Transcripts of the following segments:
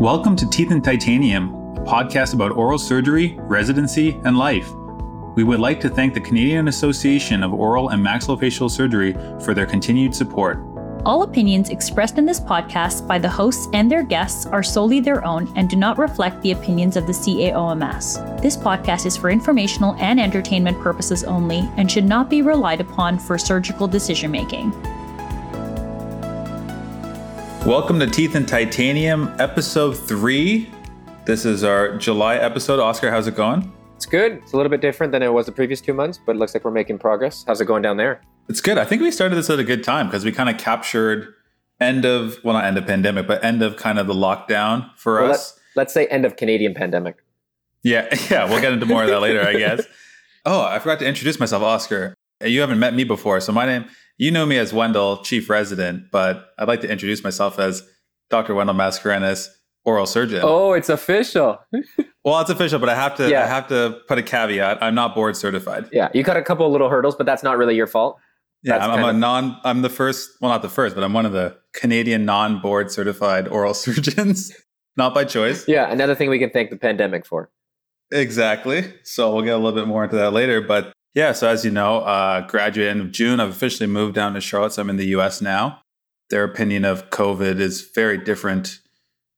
Welcome to Teeth and Titanium, a podcast about oral surgery, residency, and life. We would like to thank the Canadian Association of Oral and Maxillofacial Surgery for their continued support. All opinions expressed in this podcast by the hosts and their guests are solely their own and do not reflect the opinions of the CAOMS. This podcast is for informational and entertainment purposes only and should not be relied upon for surgical decision making. Welcome to Teeth and Titanium, episode three. This is our July episode. Oscar, how's it going? It's good. It's a little bit different than it was the previous two months, but it looks like we're making progress. How's it going down there? It's good. I think we started this at a good time because we kind of captured end of, well, not end of pandemic, but end of kind of the lockdown for Well, us. Let, let's say end of Canadian pandemic. Yeah, yeah, we'll get into more of that later, I guess. Oh, I forgot to introduce myself, Oscar. You haven't met me before, so my name, you know me as Wendell, chief resident, but I'd like to introduce myself as Dr. Wendell Mascarenas, oral surgeon. Oh, it's official. Well, it's official, but I have to, yeah. I have to put a caveat. I'm not board certified. Yeah, you got a couple of little hurdles, but that's not really your fault. Yeah, That's I'm, I'm kind a of- non. I'm the first. Well, not the first, but I'm one of the Canadian non-board certified oral surgeons. not by choice. Yeah, another thing we can thank the pandemic for. Exactly. So we'll get a little bit more into that later. But yeah, so as you know, uh, graduate end of June, I've officially moved down to Charlotte. So I'm in the U.S. now. Their opinion of COVID is very different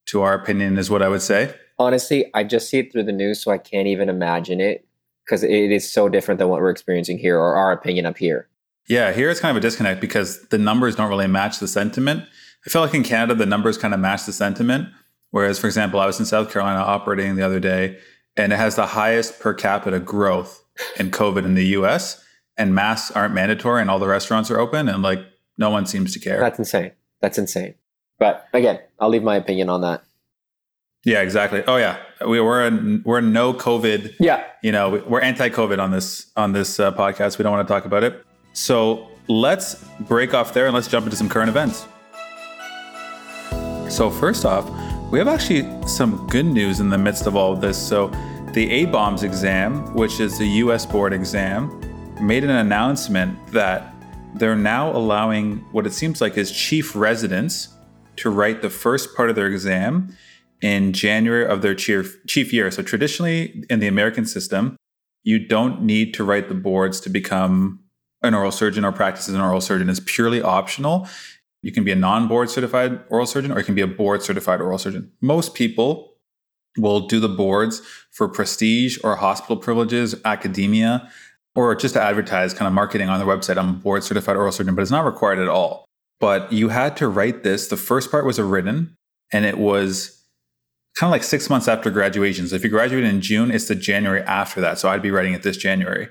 to our opinion, is what I would say. Honestly, I just see it through the news, so I can't even imagine it because it is so different than what we're experiencing here or our opinion up here. Yeah, here it's kind of a disconnect because the numbers don't really match the sentiment. I feel like in Canada, the numbers kind of match the sentiment. Whereas, for example, I was in South Carolina operating the other day, and it has the highest per capita growth in COVID in the US, and masks aren't mandatory, and all the restaurants are open, and like no one seems to care. That's insane. That's insane. But again, I'll leave my opinion on that. yeah, exactly. Oh yeah, we, we're in, we're no COVID Yeah, you know we- we're anti-covid on this on this uh, podcast we don't want to talk about it so let's break off there and let's jump into some current events so first off we have actually some good news in the midst of all of this so the ABOMS exam which is the us board exam made an announcement that they're now allowing what it seems like is chief residents to write the first part of their exam in January of their chief, chief year. So traditionally in the American system, you don't need to write the boards to become an oral surgeon or practice as an oral surgeon. It's purely optional. You can be a non-board certified oral surgeon or you can be a board certified oral surgeon. Most people will do the boards for prestige or hospital privileges, academia, or just to advertise kind of marketing on their website. I'm a board certified oral surgeon, but it's not required at all. But you had to write this. The first part was a written, and it was kind of like six months after graduation. So if you graduated in June, it's the January after that. So I'd be writing it this January.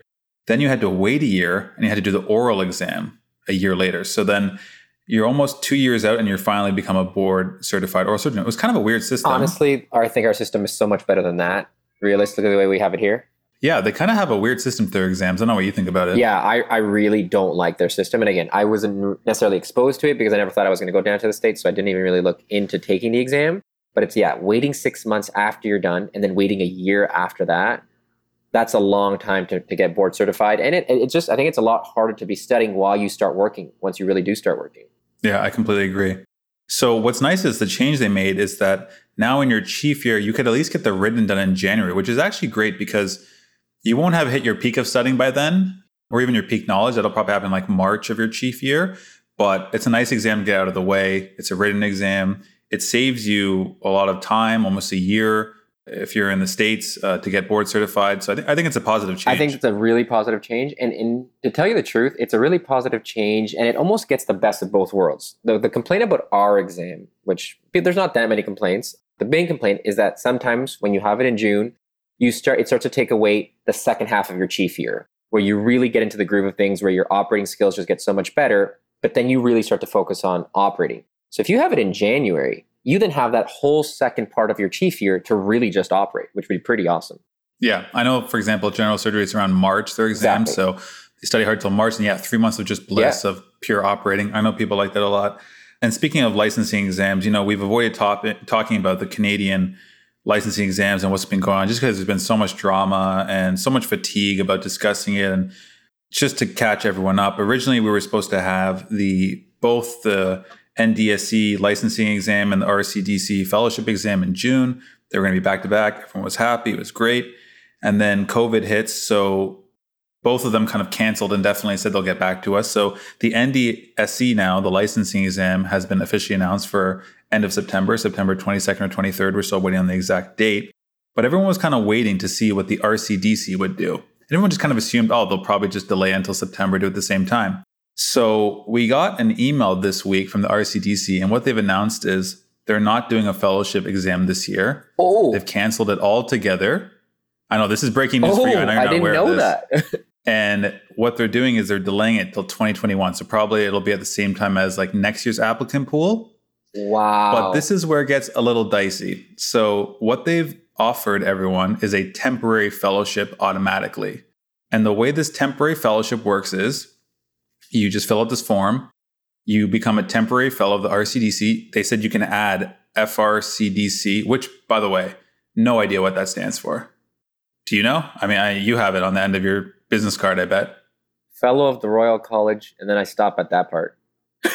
Then you had to wait a year and you had to do the oral exam a year later. So then you're almost two years out and you're finally become a board certified oral surgeon. It was kind of a weird system. honestly, I think our system is so much better than that. Realistically, the way we have it here. Yeah, they kind of have a weird system their exams. I don't know what you think about it. Yeah, I, I really don't like their system. And again, I wasn't necessarily exposed to it because I never thought I was going to go down to the States. So I didn't even really look into taking the exam. But it's, yeah, waiting six months after you're done and then waiting a year after that. That's a long time to, to get board certified. And it, it just, I think it's a lot harder to be studying while you start working once you really do start working. Yeah, I completely agree. So what's nice is the change they made is that now in your chief year, you could at least get the written done in January, which is actually great because you won't have hit your peak of studying by then, or even your peak knowledge. That'll probably happen like March of your chief year. But it's a nice exam to get out of the way. It's a written exam. It saves you a lot of time, almost a year, if you're in the states uh, to get board certified. So I, think I think it's a positive change. I think it's a really positive change. And, and to tell you the truth, it's a really positive change and it almost gets the best of both worlds. The, the complaint about our exam, which there's not that many complaints, the main complaint is that sometimes when you have it in June, you start it starts to take away the second half of your chief year, where you really get into the groove of things where your operating skills just get so much better, but then you really start to focus on operating. So if you have it in January, you then have that whole second part of your chief year to really just operate, which would be pretty awesome. Yeah, I know. For example, general surgery is around March their exam, Exactly. so they study hard till March, and yeah, three months of just bliss of pure operating. I know people like that a lot. And speaking of licensing exams, you know, we've avoided top, talking about the Canadian licensing exams and what's been going on, just because there's been so much drama and so much fatigue about discussing it, and just to catch everyone up. Originally, we were supposed to have the both the NDSE licensing exam and the RCDC fellowship exam in June. They were going to be back to back. Everyone was happy. It was great. And then COVID hits. So both of them kind of canceled indefinitely said they'll get back to us. So the NDSE now, the licensing exam, has been officially announced for end of September, September 22nd or 23rd. We're still waiting on the exact date. But everyone was kind of waiting to see what the RCDC would do. And everyone just kind of assumed, oh, they'll probably just delay until September, do it at the same time. So we got an email this week from the RCDC, and what they've announced is they're not doing a fellowship exam this year. Oh, They've canceled it altogether. I know this is breaking news oh, for you. You're oh, I didn't aware know that. And what they're doing is they're delaying it till 2021. So probably it'll be at the same time as like next year's applicant pool. wow. But this is where it gets a little dicey. So what they've offered everyone is a temporary fellowship automatically. And the way this temporary fellowship works is you just fill out this form, you become a temporary fellow of the RCDC. They said you can add FRCDC, which by the way, no idea what that stands for. Do you know? I mean, I, you have it on the end of your business card, I bet. Fellow of the Royal College, and then I stop at that part.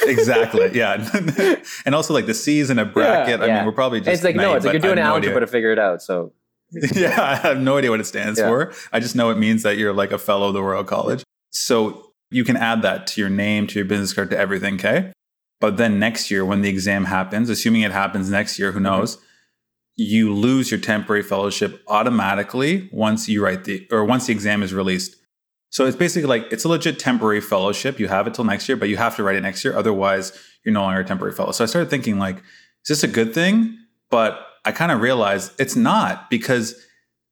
exactly. Yeah. and also like the C's in a bracket. I yeah. mean, we're probably just it's like no, it's like you're doing I have no algebra idea. to figure it out. So yeah, I have no idea what it stands Yeah. for. I just know it means that you're like a fellow of the Royal College. So you can add that to your name, to your business card, to everything, okay? But then next year, when the exam happens, assuming it happens next year, who Mm-hmm. knows? You lose your temporary fellowship automatically once you write the or once the exam is released. So it's basically like it's a legit temporary fellowship. You have it till next year, but you have to write it next year. Otherwise, you're no longer a temporary fellow. So I started thinking like, is this a good thing? But I kind of realized it's not because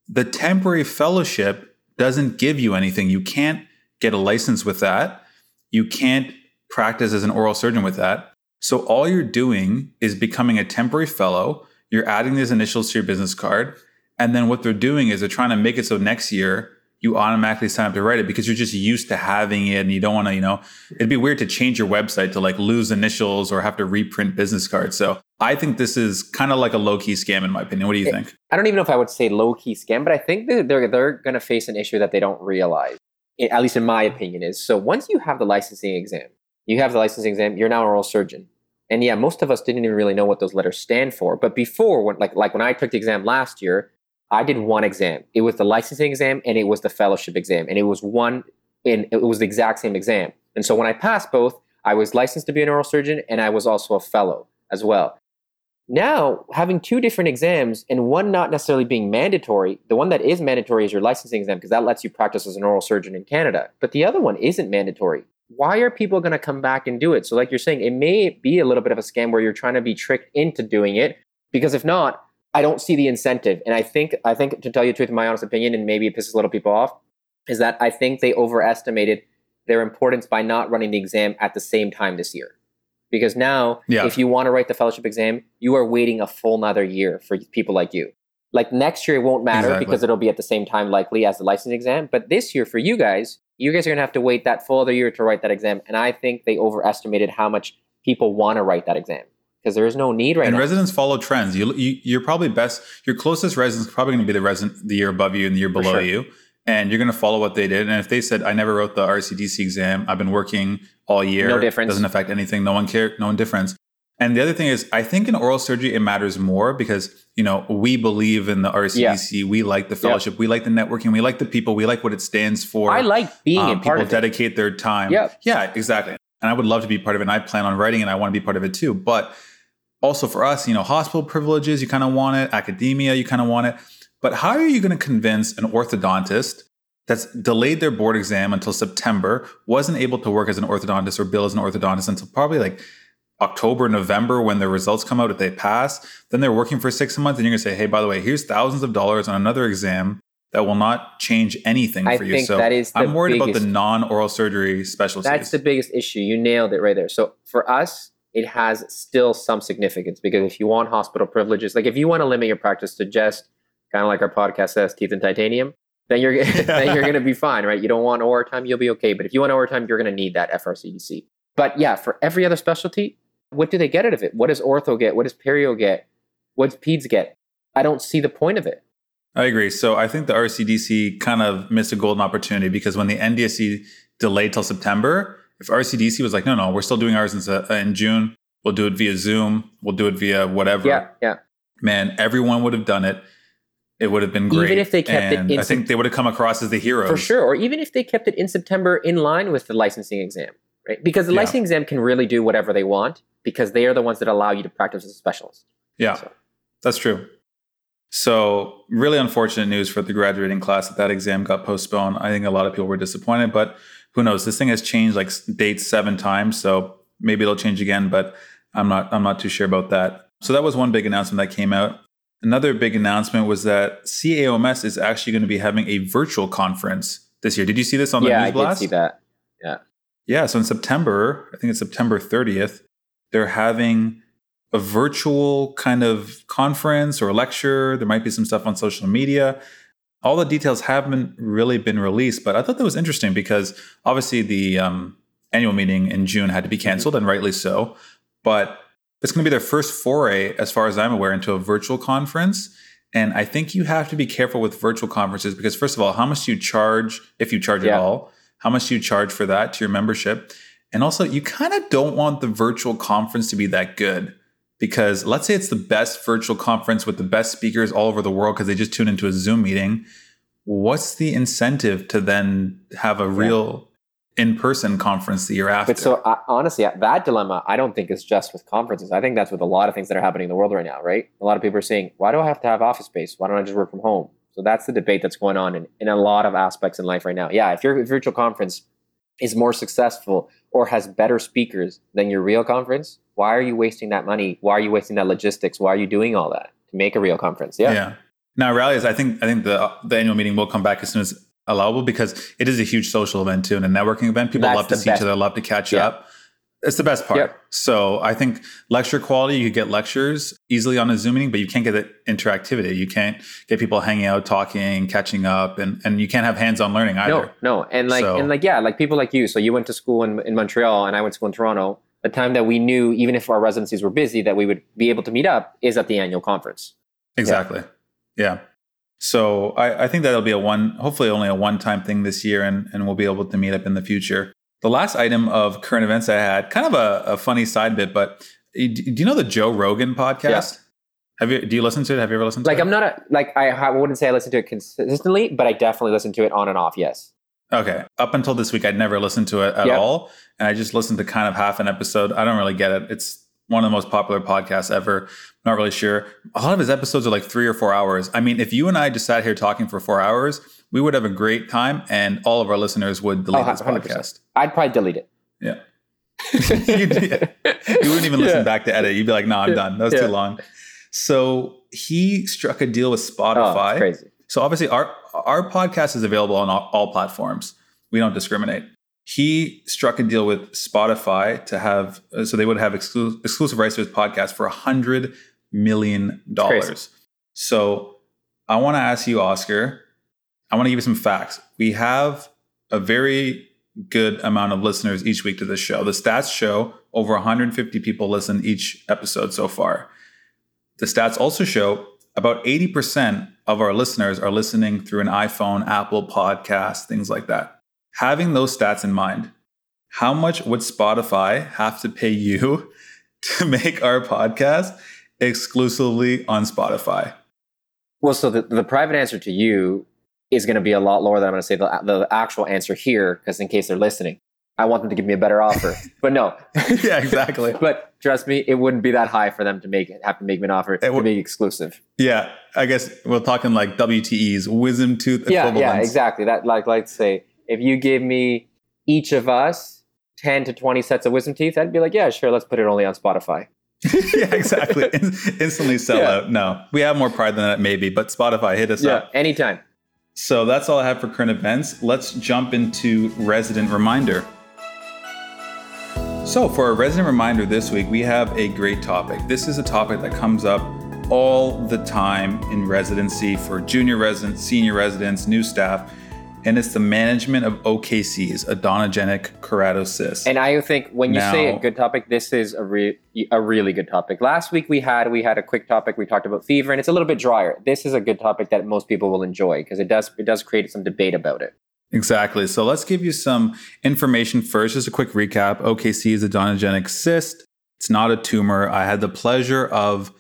the temporary fellowship doesn't give you anything. You can't get a license with that. You can't practice as an oral surgeon with that. So all you're doing is becoming a temporary fellow. You're adding these initials to your business card. And then what they're doing is they're trying to make it so next year you automatically sign up to write it because you're just used to having it and you don't want to, you know, it'd be weird to change your website to like lose initials or have to reprint business cards. So I think this is kind of like a low key scam, in my opinion. What do you think? I don't even know if I would say low key scam, but I think they're they're going to face an issue that they don't realize. At least in my opinion, is so once you have the licensing exam, you have the licensing exam, you're now an oral surgeon. And yeah, most of us didn't even really know what those letters stand for. But before, when like like when I took the exam last year, I did one exam. It was the licensing exam and it was the fellowship exam, and it was one in it was the exact same exam. And so when I passed both, I was licensed to be an oral surgeon and I was also a fellow as well. Now, having two different exams and one not necessarily being mandatory, the one that is mandatory is your licensing exam because that lets you practice as an oral surgeon in Canada. But the other one isn't mandatory. Why are people going to come back and do it? So, like you're saying, it may be a little bit of a scam where you're trying to be tricked into doing it because if not, I don't see the incentive. And I think, I think to tell you the truth, in my honest opinion, and maybe it pisses a little people off, is that I think they overestimated their importance by not running the exam at the same time this year. Because now, Yeah. if you want to write the fellowship exam, you are waiting a full another year for people like you. Like next year, it won't matter Exactly. because it'll be at the same time likely as the license exam. But this year, for you guys, you guys are going to have to wait that full other year to write that exam. And I think they overestimated how much people want to write that exam because there is no need right now. and now. residents follow trends. You, you you're probably best. Your closest resident's probably going to be the resident the year above you and the year below sure. you, and you're going to follow what they did. And if they said, "I never wrote the RCDC exam. I've been working all year. No difference. Doesn't affect anything. No one care. No one difference." And the other thing is, I think in oral surgery it matters more because you know we believe in the RCDC. We like the fellowship. We like the networking. We like the people. We like what it stands for. I like being um, a part people of it. dedicate their time. Yep. Yeah, exactly. And I would love to be part of it. And I plan on writing and I want to be part of it too. But also for us, you know, hospital privileges, you kind of want it, academia, you kind of want it. But how are you going to convince an orthodontist that's delayed their board exam until September, wasn't able to work as an orthodontist or bill as an orthodontist until probably like October, November when their results come out if they pass, then they're working for six months and you're going to say, hey, by the way, here's thousands of dollars on another exam that will not change anything I for you. So that is I'm worried about the non-oral surgery specialties. That's the biggest issue. You nailed it right there. So for us, it has still some significance because if you want hospital privileges, like if you want to limit your practice to just kind of like our podcast says, teeth and titanium, then you're then you're going to be fine, right? You don't want overtime, you'll be okay. But if you want overtime, you're going to need that FRCDC. But yeah, for every other specialty, what do they get out of it? What does ortho get? What does perio get? What does peds get? I don't see the point of it. I agree. So I think the RCDC kind of missed a golden opportunity because when the NDSE delayed till September, if RCDC was like, no, no, we're still doing ours in, uh, in June, We'll do it via Zoom. We'll do it via whatever. Yeah, yeah. Man, everyone would have done it. It would have been great. Even if they kept it in I think they would have come across as the heroes. For sure. Or even if they kept it in September in line with the licensing exam, right? Because the Yeah. licensing exam can really do whatever they want because they are the ones that allow you to practice as a specialist. Yeah, So- that's true. So, really unfortunate news for the graduating class that that exam got postponed. I think a lot of people were disappointed, but who knows? This thing has changed like dates seven times, so maybe it'll change again. But I'm not. I'm not too sure about that. So that was one big announcement that came out. Another big announcement was that CAOMS is actually going to be having a virtual conference this year. Did you see this on the yeah, news I did see that. Yeah. Yeah, so in September, I think it's September 30th, they're having a virtual kind of conference or lecture. There might be some stuff on social media. All the details haven't really been released, but I thought that was interesting because obviously the um, annual meeting in June had to be canceled, and rightly so. But it's going to be their first foray, as far as I'm aware, into a virtual conference. And I think you have to be careful with virtual conferences because, first of all, how much do you charge if you charge Yeah. at all? How much do you charge for that to your membership? And also, you kind of don't want the virtual conference to be that good because let's say it's the best virtual conference with the best speakers all over the world because they just tune into a Zoom meeting. What's the incentive to then have a real in person conference the year after? But so uh, honestly, that dilemma, I don't think is just with conferences. I think that's with a lot of things that are happening in the world right now, right? A lot of people are saying, why do I have to have office space? Why don't I just work from home? So that's the debate that's going on in, in a lot of aspects in life right now. Yeah, if your virtual conference is more successful or has better speakers than your real conference, why are you wasting that money? Why are you wasting that logistics? Why are you doing all that to make a real conference? Yeah. Yeah. Now, rally is I think I think the the annual meeting will come back as soon as allowable because it is a huge social event too and a networking event. People That's love to see best. each other, love to catch Yeah. up. It's the best part. Yep. So I think lecture quality, you could get lectures easily on a Zoom meeting, but you can't get the interactivity. You can't get people hanging out, talking, catching up, and and you can't have hands-on learning either. No, no, and like So- and like yeah, like people like you. So you went to school in in Montreal, and I went to school in Toronto. The time that we knew, even if our residencies were busy, that we would be able to meet up is at the annual conference. Exactly. Yeah. So I, I think that'll be a one, hopefully only a one-time thing this year, and and we'll be able to meet up in the future. The last item of current events I had, kind of a, a funny side bit, but do you know the Joe Rogan podcast? Have you? Do you listen to it? Have you ever listened to Like it? I'm not a like I, I wouldn't say I listen to it consistently, but I definitely listen to it on and off. Yes. Okay. Up until this week, I'd never listened to it at Yep. all. And I just listened to kind of half an episode. I don't really get it. It's one of the most popular podcasts ever. Not really sure. A lot of his episodes are like three or four hours. I mean, if you and I just sat here talking for four hours, we would have a great time and all of our listeners would delete Oh, this podcast. I'd probably delete it. Yeah. You'd- you wouldn't even listen Yeah. back to edit. You'd be like, no, I'm Yeah. done. That was Yeah. too long. So he struck a deal with Oh, Spotify. it's crazy. So obviously, our our podcast is available on all, all platforms. We don't discriminate. He struck a deal with Spotify to have, uh, so they would have exclu- exclusive rights to his podcast for a hundred million dollars. So I want to ask you, Oscar. I want to give you some facts. We have a very good amount of listeners each week to this show. The stats show over 150 people listen each episode so far. The stats also show about 80% of our listeners are listening through an iPhone, Apple Podcast, things like that. Having those stats in mind, how much would Spotify have to pay you to make our podcast exclusively on Spotify? Well, so the, the private answer to you is going to be a lot lower than I'm going to say the, the actual answer here, because in case they're listening, I want them to give me a better offer. but no, yeah, exactly. but trust me, it wouldn't be that high for them to make it, have to make me an offer to would- be exclusive. Yeah, I guess we're talking like WTEs, wisdom tooth Yeah, equivalents. yeah, exactly. That like like say if you give me each of us ten to twenty sets of wisdom teeth, I'd be like, yeah, sure, let's put it only on Spotify. yeah, exactly. In- instantly sell Yeah. out. No, we have more pride than that, maybe, but Spotify, hit us up. Yeah, anytime. So that's all I have for current events. Let's jump into resident reminder. So, for our resident reminder this week, we have a great topic. This is a topic that comes up all the time in residency for junior residents, senior residents, new staff, and it's the management of OKCs, odontogenic keratocysts. And I think when you say a good topic, this is a re- a really good topic. Last week we had we had a quick topic. We talked about fever, and it's a little bit drier. This is a good topic that most people will enjoy because it does it does create some debate about it. Exactly. So let's give you some information first. Just a quick recap. OKC is a odontogenic cyst. It's not a tumor. I had the pleasure of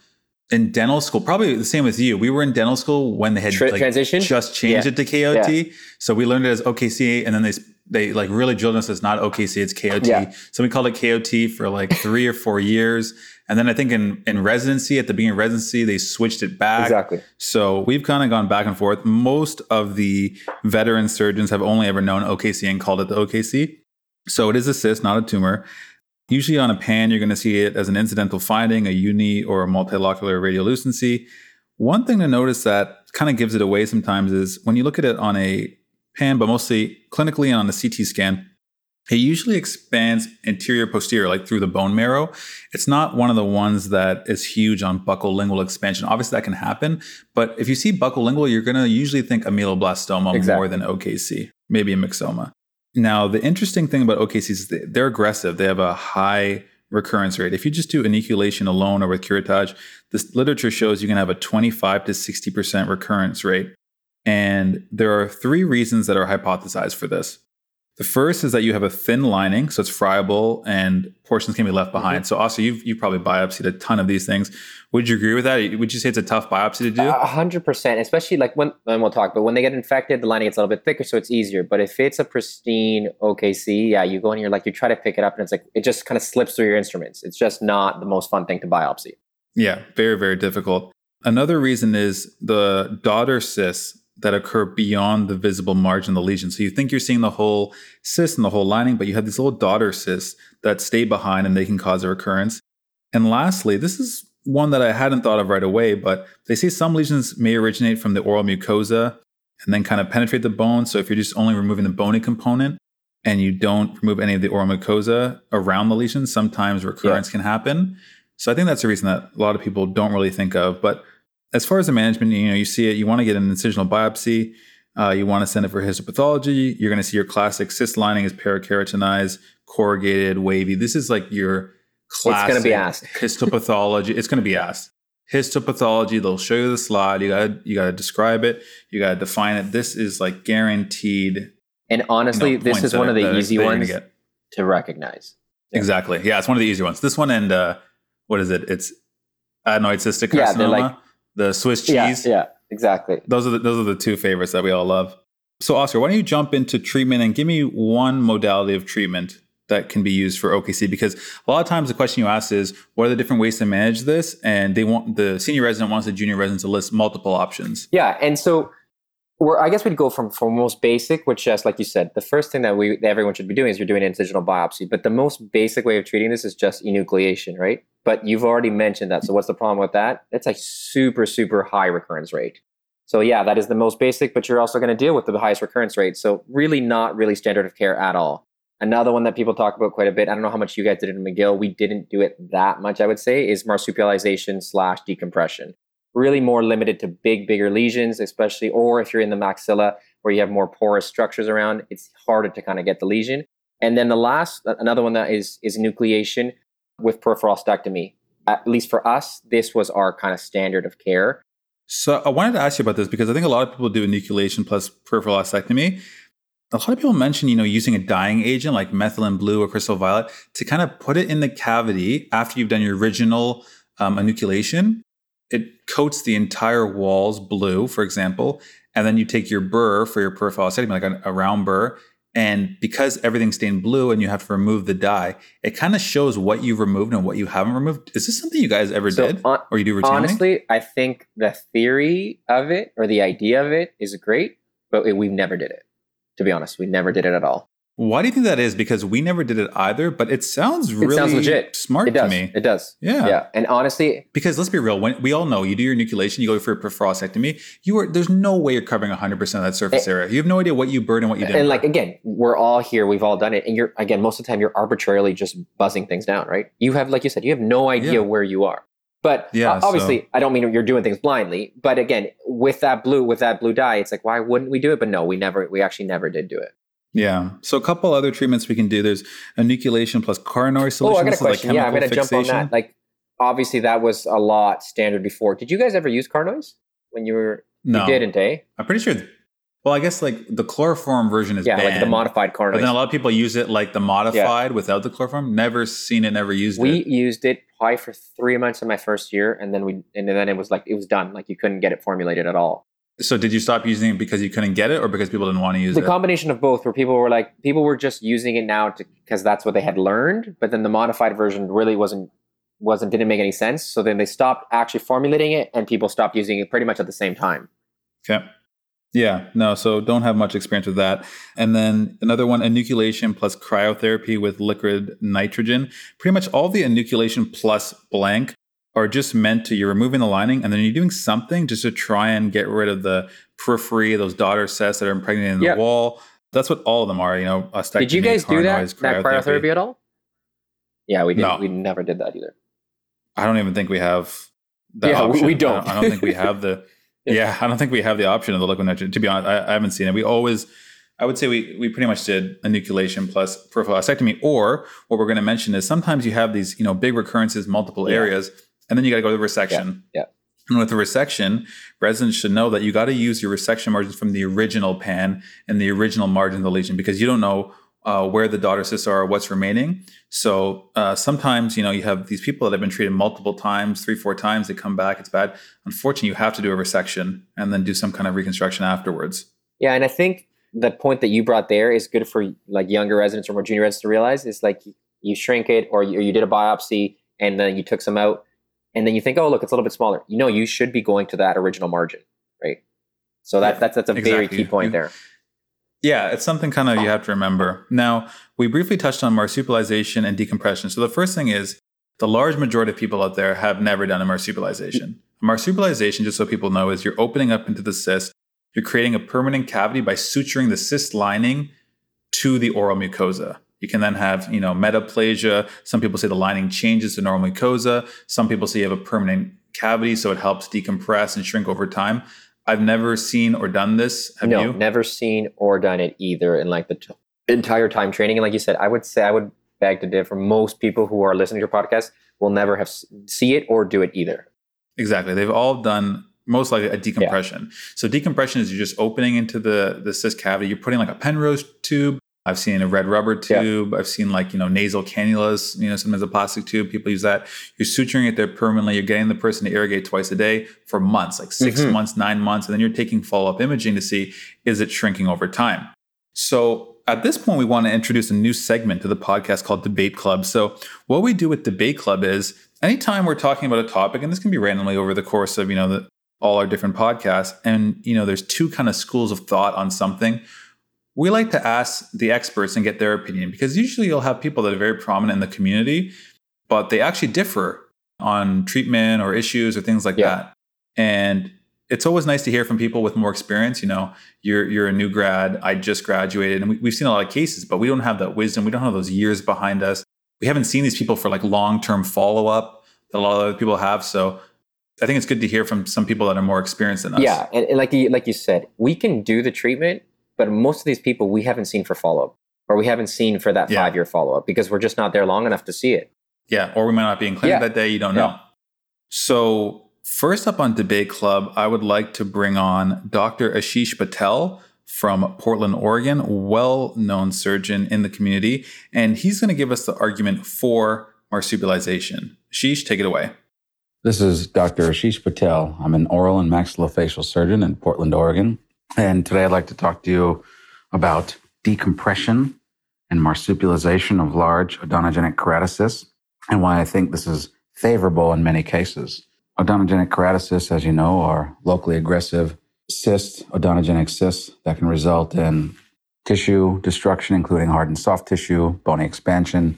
in dental school, probably the same with you. We were in dental school when they had Tra- like, transition? just changed Yeah. it to KOT. So we learned it as OKC, and then they they like really drilled us it's not OKC, it's KOT. Yeah. So we called it KOT for like three or four years, and then I think in in residency at the beginning of residency they switched it back. Exactly. So we've kind of gone back and forth. Most of the veteran surgeons have only ever known OKC and called it the OKC. So it is a cyst, not a tumor. Usually on a pan, you're going to see it as an incidental finding, a uni or a multilocular radiolucency. One thing to notice that kind of gives it away sometimes is when you look at it on a pan, but mostly clinically and on a CT scan, it usually expands anterior posterior, like through the bone marrow. It's not one of the ones that is huge on buccal lingual expansion. Obviously, that can happen, but if you see buccal lingual, you're going to usually think ameloblastoma Exactly. more than OKC, maybe a myxoma. Now, the interesting thing about OKCs is they're aggressive. They have a high recurrence rate. If you just do enucleation alone or with curettage, this literature shows you can have a 25 to 60% recurrence rate. And there are three reasons that are hypothesized for this. The first is that you have a thin lining, so it's friable and portions can be left mm-hmm. behind. So, also, you've, you've probably biopsied a ton of these things. Would you agree with that? Would you say it's a tough biopsy to do? A hundred percent, especially like when and we'll talk, but when they get infected, the lining gets a little bit thicker, so it's easier. But if it's a pristine OKC, yeah, you go in, you're like you try to pick it up, and it's like it just kind of slips through your instruments. It's just not the most fun thing to biopsy. Yeah, very, very difficult. Another reason is the daughter cysts that occur beyond the visible margin of the lesion. So you think you're seeing the whole cyst and the whole lining, but you have these little daughter cysts that stay behind and they can cause a recurrence. And lastly, this is one that I hadn't thought of right away, but they say some lesions may originate from the oral mucosa and then kind of penetrate the bone. So if you're just only removing the bony component and you don't remove any of the oral mucosa around the lesion, sometimes recurrence can happen. So I think that's the reason that a lot of people don't really think of. But as far as the management, you know, you see it, you want to get an incisional biopsy, uh, you want to send it for histopathology. You're going to see your classic cyst lining is parakeratinized, corrugated, wavy. This is like your classic gonna be asked. histopathology. it's going to be asked. Histopathology. They'll show you the slide. You got to you got to describe it. You got to define it. This is like guaranteed. And honestly, you know, this is one of the easy that you're gonna ones to recognize. Exactly. Yeah, it's one of the easy ones. This one and uh, what is it? It's adenoid cystic Yeah, carcinoma. they're like- the Swiss cheese. Yeah, yeah, exactly. Those are the, those are the two favorites that we all love. So, Oscar, why don't you jump into treatment and give me one modality of treatment that can be used for OKC? Because a lot of times the question you ask is, what are the different ways to manage this? And they want the senior resident wants the junior resident to list multiple options. Yeah, and so we're, I guess we'd go from from most basic, which just like you said, the first thing that we that everyone should be doing is you're doing an incisional biopsy. But the most basic way of treating this is just enucleation, right? But you've already mentioned that. So what's the problem with that? It's a super super high recurrence rate. So yeah, that is the most basic, but you're also going to deal with the highest recurrence rate. So really not really standard of care at all. Another one that people talk about quite a bit. I don't know how much you guys did in McGill. We didn't do it that much, I would say, is marsupialization slash decompression really more limited to big, bigger lesions, especially, or if you're in the maxilla where you have more porous structures around, it's harder to kind of get the lesion. And then the last, another one that is is nucleation with peripheral ostectomy. At least for us, this was our kind of standard of care. So I wanted to ask you about this because I think a lot of people do enucleation plus peripheral ostectomy. A lot of people mention, you know, using a dyeing agent like methylene blue or crystal violet to kind of put it in the cavity after you've done your original um, enucleation. It coats the entire walls blue, for example, and then you take your burr for your peripheral setting, like a, a round burr, and because everything's stained blue and you have to remove the dye, it kind of shows what you've removed and what you haven't removed. Is this something you guys ever So, did, hon- or you do routinely? Honestly, I think the theory of it or the idea of it is great, but we- we've never did it. To be honest, we never did it at all. Why do you think that is? Because we never did it either, but it sounds really sounds legit. smart It does. to me. It does. yeah. Yeah. And honestly, Because let's be real, when we all know you do your enucleation, you go for a peripheral ostectomy, you are there's no way you're covering 100% of that surface Eh, area. You have no idea what you burned and what you didn't. and like again, we're all here. We've all done it, and you're again most of the time you're arbitrarily just buzzing things down, right? You have, like you said, you have no idea Yeah. where you are. But Yeah, uh, obviously, I don't mean you're doing things blindly. But again, with that blue, with that blue dye, it's like why wouldn't we do it? But no, we never, we actually never did do it. Yeah. So a couple other treatments we can do. There's enucleation plus Carnoy solution. Oh, I got a is like question. yeah, I'm going to jump on that. Like, obviously, that was a lot standard before. Did you guys ever use car when you were? No, You didn't, eh? I'm pretty sure Well, I guess like the chloroform version is yeah, banned, like the modified but then a lot of people use it like the modified without the chloroform. Never seen it, never used We it. We used it probably for three months in my first year, and then we and then it was like it was done. Like you couldn't get it formulated at all. So did you stop using it because you couldn't get it, or because people didn't want to use the it? The combination of both where people were like people were just using it now because that's what they had learned but then the modified version really wasn't wasn't didn't make any sense so then they stopped actually formulating it and people stopped using it pretty much at the same time Okay. Yeah, no, so don't have much experience with that. And then another one, enucleation plus cryotherapy with liquid nitrogen. Pretty much all the enucleation plus blank are just meant to you're removing the lining and then you're doing something just to try and get rid of the periphery, those daughter cells that are impregnated in Yeah. the wall. That's what all of them are, you know. did you guys do that that cryotherapy at all yeah we didn't No. we never did that either I don't even think we have the Yeah, we- option. we I don't. I don't think we have the. Yeah. I don't think we have the option of the liquid nitrogen. To be honest, I, I haven't seen it. We always, I would say we we pretty much did enucleation plus peripheral ostectomy. Or what we're going to mention is sometimes you have these you know big recurrences, multiple Yeah. areas, and then you got to go to the resection. yeah. And with the resection, residents should know that you got to use your resection margins from the original pan and the original margin of the lesion because you don't know uh, where the daughter cysts are or what's remaining. So uh, sometimes, you know, you have these people that have been treated multiple times, three, four times, they come back, it's bad. Unfortunately, you have to do a resection and then do some kind of reconstruction afterwards. yeah and i think the point that you brought there is good for like younger residents or more junior residents to realize is like you shrink it or you, or you did a biopsy and then you took some out and then you think oh look it's a little bit smaller you know you should be going to that original margin right so that, Yeah, that's that's a very key point You- there Yeah, it's something kind of you have to remember. Now, we briefly touched on marsupialization and decompression. So the first thing is the large majority of people out there have never done a marsupialization. Marsupialization, just so people know, is you're opening up into the cyst, you're creating a permanent cavity by suturing the cyst lining to the oral mucosa. You can then have, you know, metaplasia. Some people say the lining changes to normal mucosa. Some people say you have a permanent cavity, so it helps decompress and shrink over time. I've never seen or done this. Have no you? never seen or done it either in like the t- entire time training and like you said i would say i would beg to differ most people who are listening to your podcast will never have s- see it or do it either Exactly. They've all done most likely a decompression. So decompression is you're just opening into the the cyst cavity. You're putting like a Penrose tube. I've seen a red rubber Yeah. tube. I've seen like you know nasal cannulas. You know sometimes a plastic tube. People use that. You're suturing it there permanently. You're getting the person to irrigate twice a day for months, like 6 Mhm. months, nine months, and then you're taking follow up imaging to see is it shrinking over time. So at this point, we want to introduce a new segment to the podcast called Debate Club. So what we do with Debate Club is anytime we're talking about a topic, and this can be randomly over the course of you know the, all our different podcasts, and you know there's two kind of schools of thought on something. We like to ask the experts and get their opinion because usually you'll have people that are very prominent in the community, but they actually differ on treatment or issues or things like Yeah. that. And it's always nice to hear from people with more experience. You know, you're you're a new grad. I just graduated, and we, we've seen a lot of cases, but we don't have that wisdom. We don't have those years behind us. We haven't seen these people for like long term follow up that a lot of other people have. So I think it's good to hear from some people that are more experienced than us. yeah and, and like you like you said we can do the treatment but most of these people we haven't seen for follow-up or we haven't seen for that Yeah. five year follow-up because we're just not there long enough to see it Yeah, or we might not be in clinic Yeah. that day. You don't Yeah. know. So, first up on Debate Club, I would like to bring on Dr. Ashish Patel from Portland, Oregon, well known surgeon in the community. And he's going to give us the argument for marsupialization. Ashish, take it away. This is Dr. Ashish Patel. I'm an oral and maxillofacial surgeon in Portland, Oregon. And today I'd like to talk to you about decompression and marsupialization of large odontogenic keratocysts and why I think this is favorable in many cases. Odontogenic keratocysts, as you know, are locally aggressive cysts, odontogenic cysts that can result in tissue destruction, including hard and soft tissue, bony expansion,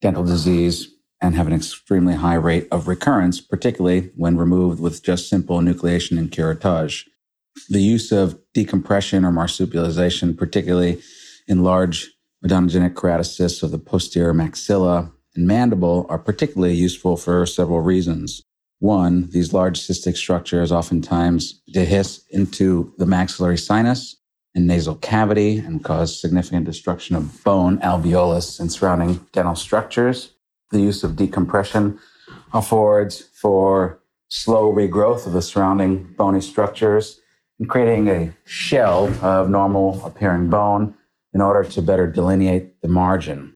dental disease, and have an extremely high rate of recurrence, particularly when removed with just simple enucleation and curettage. The use of decompression or marsupialization, particularly in large odontogenic keratocysts of the posterior maxilla and mandible, are particularly useful for several reasons. One, these large cystic structures oftentimes dehisce into the maxillary sinus and nasal cavity and cause significant destruction of bone, alveolus, and surrounding dental structures the use of decompression affords for slow regrowth of the surrounding bony structures creating a shell of normal appearing bone in order to better delineate the margin.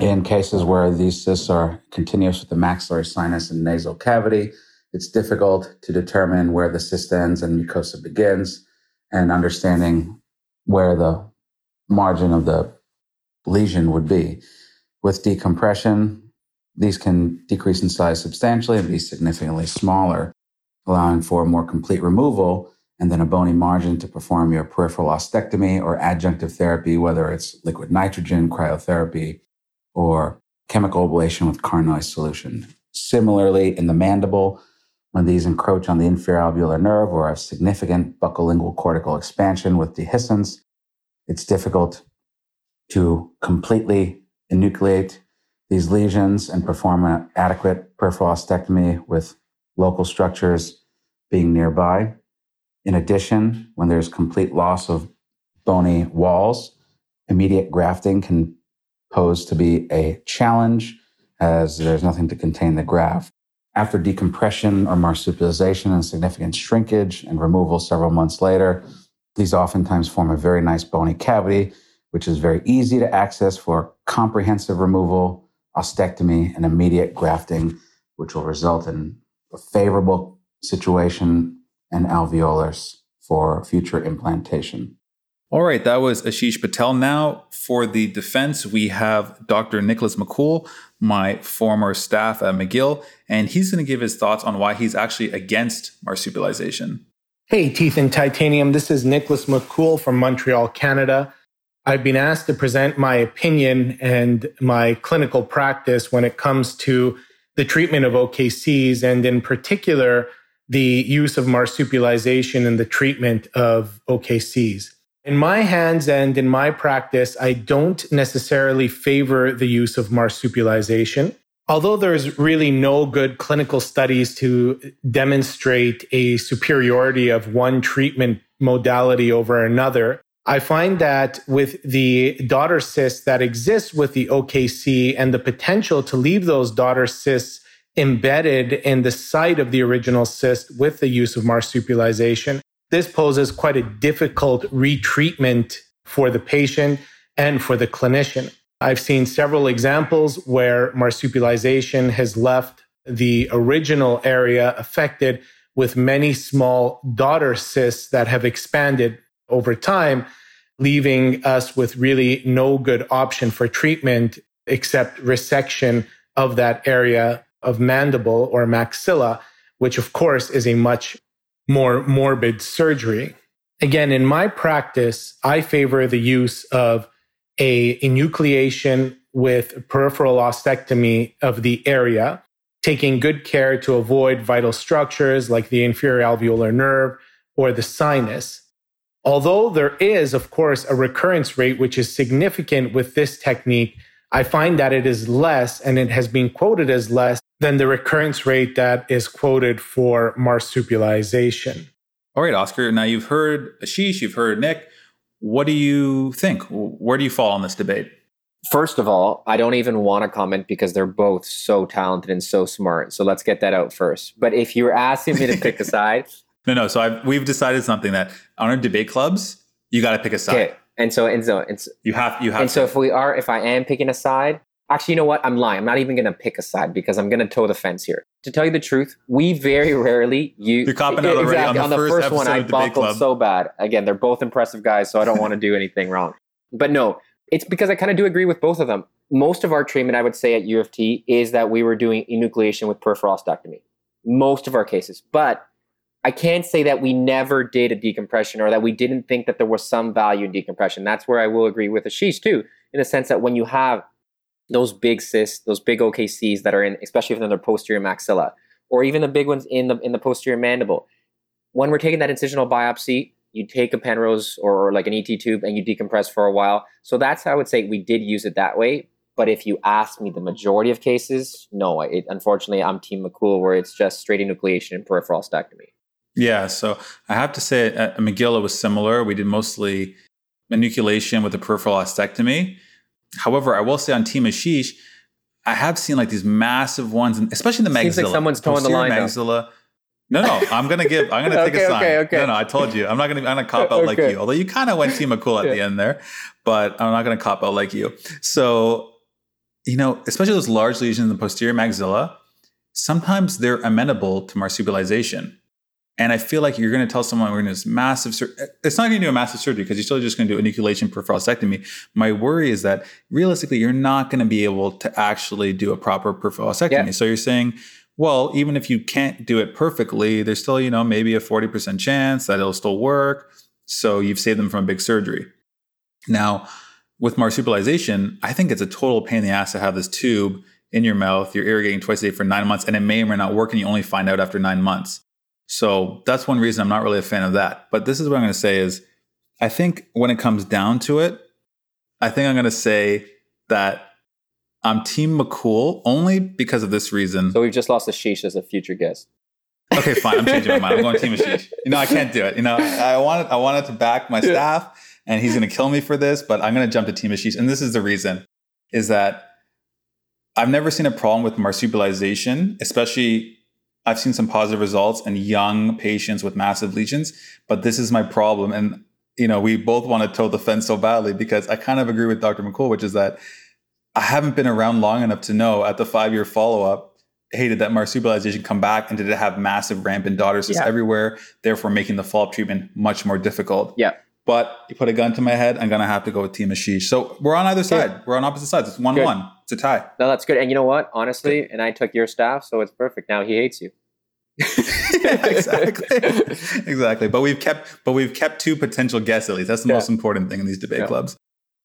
In cases where these cysts are continuous with the maxillary sinus and nasal cavity, it's difficult to determine where the cyst ends and mucosa begins and understanding where the margin of the lesion would be. With decompression, these can decrease in size substantially and be significantly smaller, allowing for more complete removal and then a bony margin to perform your peripheral ostectomy or adjunctive therapy, whether it's liquid nitrogen, cryotherapy, or chemical ablation with Carnoy solution. Similarly, in the mandible, when these encroach on the inferior alveolar nerve or have significant buccolingual cortical expansion with dehiscence, it's difficult to completely enucleate these lesions and perform an adequate peripheral ostectomy with local structures being nearby. In addition, when there's complete loss of bony walls, immediate grafting can pose to be a challenge as there's nothing to contain the graft. After decompression or marsupialization and significant shrinkage and removal several months later, these oftentimes form a very nice bony cavity, which is very easy to access for comprehensive removal, ostectomy, and immediate grafting, which will result in a favorable situation and alveolars for future implantation. All right, that was Ashish Patel. Now, for the defense, we have Dr. Nicholas Makhoul, my former staff at McGill, and he's going to give his thoughts on why he's actually against marsupialization. Hey, Teeth and Titanium, this is Nicholas Makhoul from Montreal, Canada. I've been asked to present my opinion and my clinical practice when it comes to the treatment of OKCs, and in particular, the use of marsupialization in the treatment of OKCs. In my hands and in my practice, I don't necessarily favor the use of marsupialization. Although there's really no good clinical studies to demonstrate a superiority of one treatment modality over another, I find that with the daughter cysts that exist with the OKC and the potential to leave those daughter cysts embedded in the site of the original cyst with the use of marsupialization. This poses quite a difficult retreatment for the patient and for the clinician. I've seen several examples where marsupialization has left the original area affected with many small daughter cysts that have expanded over time, leaving us with really no good option for treatment except resection of that area of mandible or maxilla, which of course is a much more morbid surgery. Again, in my practice, I favor the use of a enucleation with peripheral ostectomy of the area, taking good care to avoid vital structures like the inferior alveolar nerve or the sinus. Although there is, of course, a recurrence rate which is significant with this technique, I find that it is less and it has been quoted as less than the recurrence rate that is quoted for marsupialization. All right, Oscar. Now you've heard Ashish, you've heard Nick. What do you think? Where do you fall on this debate? First of all, I don't even want to comment because they're both so talented and so smart. So let's get that out first. But if you're asking me to pick a side, no, no. So I've, we've decided something that on our debate clubs, you got to pick a side. Okay. And so, and so, and so, you have, you have. And to. so, if we are, if I am picking a side, Actually, you know what? I'm lying. I'm not even going to pick a side because I'm going to toe the fence here. To tell you the truth, we very rarely use. You're copping out already exactly, on the, on the first, first one. I buckled so bad. Again, they're both impressive guys, so I don't want to do anything wrong. But no, it's because I kind of do agree with both of them. Most of our treatment, I would say, at U of T is that we were doing enucleation with peripheral ostectomy. Most of our cases, but I can't say that we never did a decompression or that we didn't think that there was some value in decompression. That's where I will agree with Ashish too, in the sense that when you have those big cysts, those big OKCs that are in, especially within their posterior maxilla, or even the big ones in the in the posterior mandible. When we're taking that incisional biopsy, you take a Penrose or, or like an ET tube and you decompress for a while. So that's how I would say we did use it that way. But if you ask me the majority of cases, no, it, unfortunately, I'm Team Makhoul, where it's just straight enucleation and peripheral ostectomy. Yeah, so I have to say at McGill it was similar. We did mostly enucleation with a peripheral ostectomy. However, I will say on Team Ashish, I have seen like these massive ones, and especially the maxilla. Seems like someone's toeing the line. Maxilla. No, no, I'm gonna give. I'm gonna take Okay, a sign. okay, okay. No, no, I told you, I'm not gonna. I'm gonna cop out like you. Although you kind of went Team Makhoul at the end there, but I'm not gonna cop out like you. So, you know, especially those large lesions in the posterior maxilla, sometimes they're amenable to marsupialization. And I feel like you're going to tell someone we're going to do this massive. Sur- it's not going to do a massive surgery because you're still just going to do enucleation peripherosectomy. My worry is that realistically, you're not going to be able to actually do a proper peripherosectomy. Yeah. So you're saying, well, even if you can't do it perfectly, there's still, you know, maybe a 40% chance that it'll still work. So you've saved them from a big surgery. Now, with marsupialization, I think it's a total pain in the ass to have this tube in your mouth. You're irrigating twice a day for nine months, and it may or may not work, and you only find out after nine months. So that's one reason I'm not really a fan of that. But this is what I'm going to say is, I think when it comes down to it, I think I'm going to say that I'm Team Makhoul only because of this reason. So we've just lost Ashish as a future guest. Okay, fine. I'm changing my mind. I'm going Team Ashish. You know, I can't do it. You know, I wanted I wanted to back my staff, and he's going to kill me for this, but I'm going to jump to Team Ashish. And this is the reason: is that I've never seen a problem with marsupialization, especially. I've seen some positive results in young patients with massive lesions, but this is my problem. And you know, we both want to toe the fence so badly because I kind of agree with Dr. Makhoul, which is that I haven't been around long enough to know at the five year follow up hey, did that marsupialization come back and did it have massive rampant daughter cysts Yeah. everywhere, therefore making the follow-up treatment much more difficult? Yeah. But you put a gun to my head, I'm gonna have to go with Team Ashish. So we're on either side. We're on opposite sides. It's one Good. one. It's a tie. No, that's good. And you know what? Honestly, and I took your staff, so it's perfect. Now he hates you. Yeah, exactly. exactly. But we've kept but we've kept two potential guests at least. That's the Yeah. most important thing in these debate Yeah. clubs.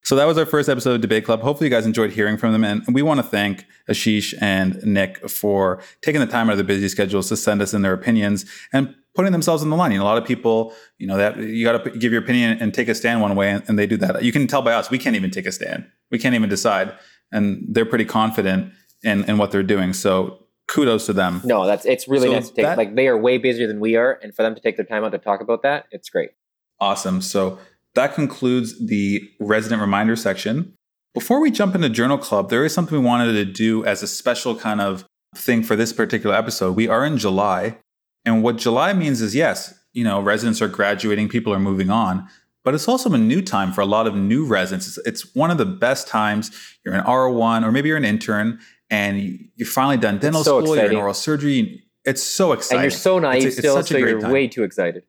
So that was our first episode of Debate Club. Hopefully you guys enjoyed hearing from them. And we want to thank Ashish and Nick for taking the time out of their busy schedules to send us in their opinions and putting themselves on the line. You know, a lot of people, you know, that you got to give your opinion and take a stand one way, and, and they do that. You can tell by us, we can't even take a stand. We can't even decide. And they're pretty confident in, in what they're doing. So kudos to them. No, that's it's really So nice to take. that- like they are way busier than we are, and for them to take their time out to talk about that, it's great. Awesome. So that concludes the resident reminder section. Before we jump into Journal Club, there is something we wanted to do as a special kind of thing for this particular episode. We are in July, and what July means is yes, you know, residents are graduating, people are moving on, but it's also a new time for a lot of new residents. It's, it's one of the best times. You're an R1 or maybe you're an intern and you- you're finally done dental so school, you're in oral surgery. It's so exciting. And you're so naive It's it's still, such a so great you're time. way too excited.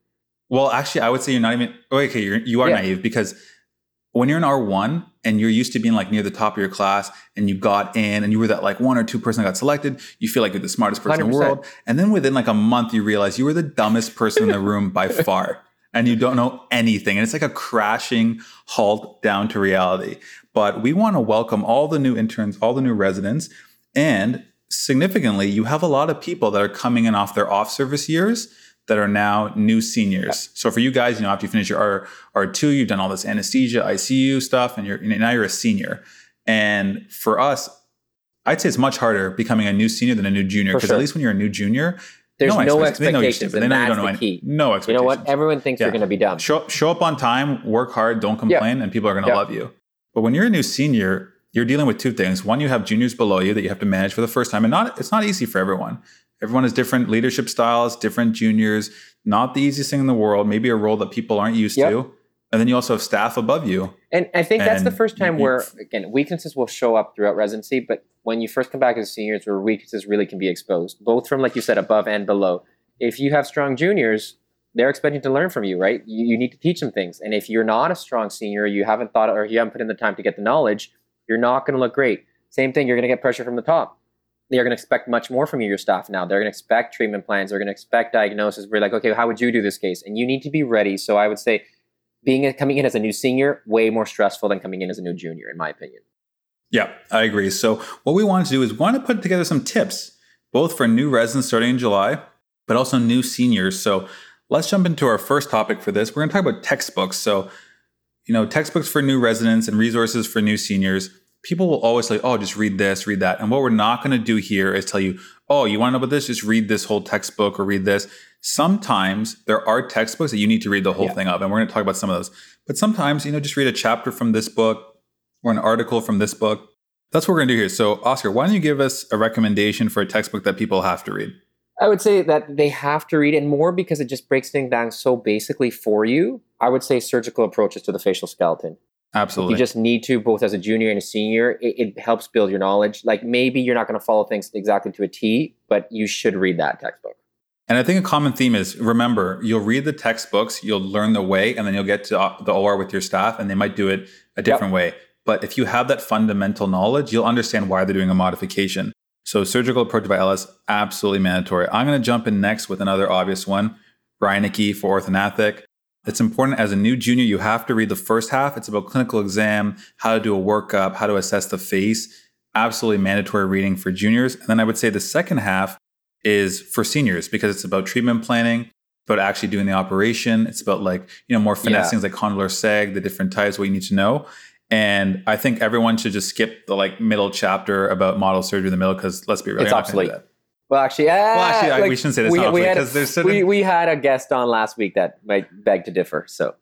Well, actually, I would say you're not even. Okay, you're, you are Yeah. naive because when you're in R1 and you're used to being like near the top of your class and you got in and you were that like one or two person that got selected, you feel like you're the smartest person in the world. And then within like a month, you realize you were the dumbest person in the room by far and you don't know anything. And it's like a crashing halt down to reality. But we want to welcome all the new interns, all the new residents. And significantly, you have a lot of people that are coming in off their off service years that are now new seniors. So for you guys, you know, after you finish your R R2, you've done all this anesthesia, ICU stuff, and you're you know, now you're a senior. And for us, I'd say it's much harder becoming a new senior than a new junior because sure. at least when you're a new junior, There's no, expectations. They know expectations. They and know you don't know any- key. No You know what? Everyone thinks Yeah. you're going to be dumb. Show, show up on time, work hard, don't complain, and people are going to Yeah. love you. But when you're a new senior, you're dealing with two things. One, you have juniors below you that you have to manage for the first time, and not it's not easy for everyone. Everyone has different leadership styles, different juniors. Not the easiest thing in the world. Maybe a role that people aren't used Yep. to. And then you also have staff above you. And I think that's the first time where, again, weaknesses will show up throughout residency, but when you first come back as seniors, where weaknesses really can be exposed, both from, like you said, above and below. If you have strong juniors, they're expecting to learn from you, right? You, you need to teach them things. And if you're not a strong senior, you haven't thought or you haven't put in the time to get the knowledge, you're not going to look great. Same thing, you're going to get pressure from the top. They're going to expect much more from you, your staff now. They're going to expect treatment plans. They're going to expect diagnosis. We're like, okay, how would you do this case? And you need to be ready. So I would say, being coming in as a new senior way more stressful than coming in as a new junior in my opinion Yeah, I agree. So what we want to do is we want to put together some tips, both for new residents starting in July, but also new seniors. So let's jump into our first topic for this. We're going to talk about textbooks. So, you know, textbooks for new residents and resources for new seniors. People will always say, oh, just read this, read that. And what we're not going to do here is tell you, oh, you want to know about this? Just read this whole textbook or read this. Sometimes there are textbooks that you need to read the whole Yeah. thing of, and we're going to talk about some of those. But sometimes, you know, just read a chapter from this book or an article from this book. That's what we're going to do here. So, Oscar, why don't you give us a recommendation for a textbook that people have to read? I would say that they have to read it more because it just breaks things down so basically for you. I would say surgical approaches to the facial skeleton. Absolutely. You just need to, both as a junior and a senior. It, it helps build your knowledge. Like maybe you're not going to follow things exactly to a T, but you should read that textbook. And I think a common theme is remember, you'll read the textbooks, you'll learn the way, and then you'll get to uh, the OR with your staff, and they might do it a different yep. way. But if you have that fundamental knowledge, you'll understand why they're doing a modification. So, surgical approach by Ellis, absolutely mandatory. I'm going to jump in next with another obvious one Reyneke for orthognathic. It's important as a new junior, you have to read the first half. It's about clinical exam, how to do a workup, how to assess the face. Absolutely mandatory reading for juniors. And then I would say the second half is for seniors because it's about treatment planning, about actually doing the operation. It's about like, you know, more finesse yeah. things like condylar sag, the different types, what you need to know. And I think everyone should just skip the like middle chapter about model surgery in the middle because let's be real, it's obsolete. Well, actually, uh, well, actually, like, we shouldn't say this we, we because there's certain... we, we had a guest on last week that might beg to differ. So,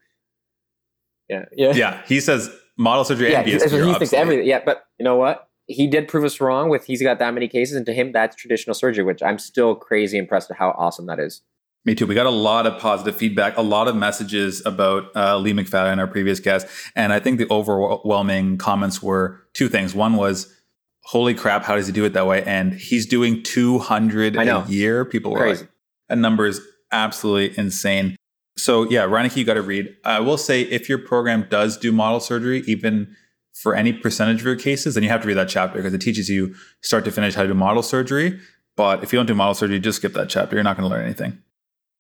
yeah, yeah, yeah. He says model surgery yeah, and he, he thinks everything. Yeah, but you know what? He did prove us wrong with he's got that many cases, and to him, that's traditional surgery, which I'm still crazy impressed at how awesome that is. Me too. We got a lot of positive feedback, a lot of messages about uh, Lee McFadden, our previous guest. And I think the overwhelming comments were two things. One was, holy crap, how does he do it that way? And he's doing 200 a year. People were like, that number is absolutely insane. So yeah, Reyneke, you got to read. I will say if your program does do model surgery, even for any percentage of your cases, then you have to read that chapter because it teaches you start to finish how to do model surgery. But if you don't do model surgery, just skip that chapter. You're not going to learn anything.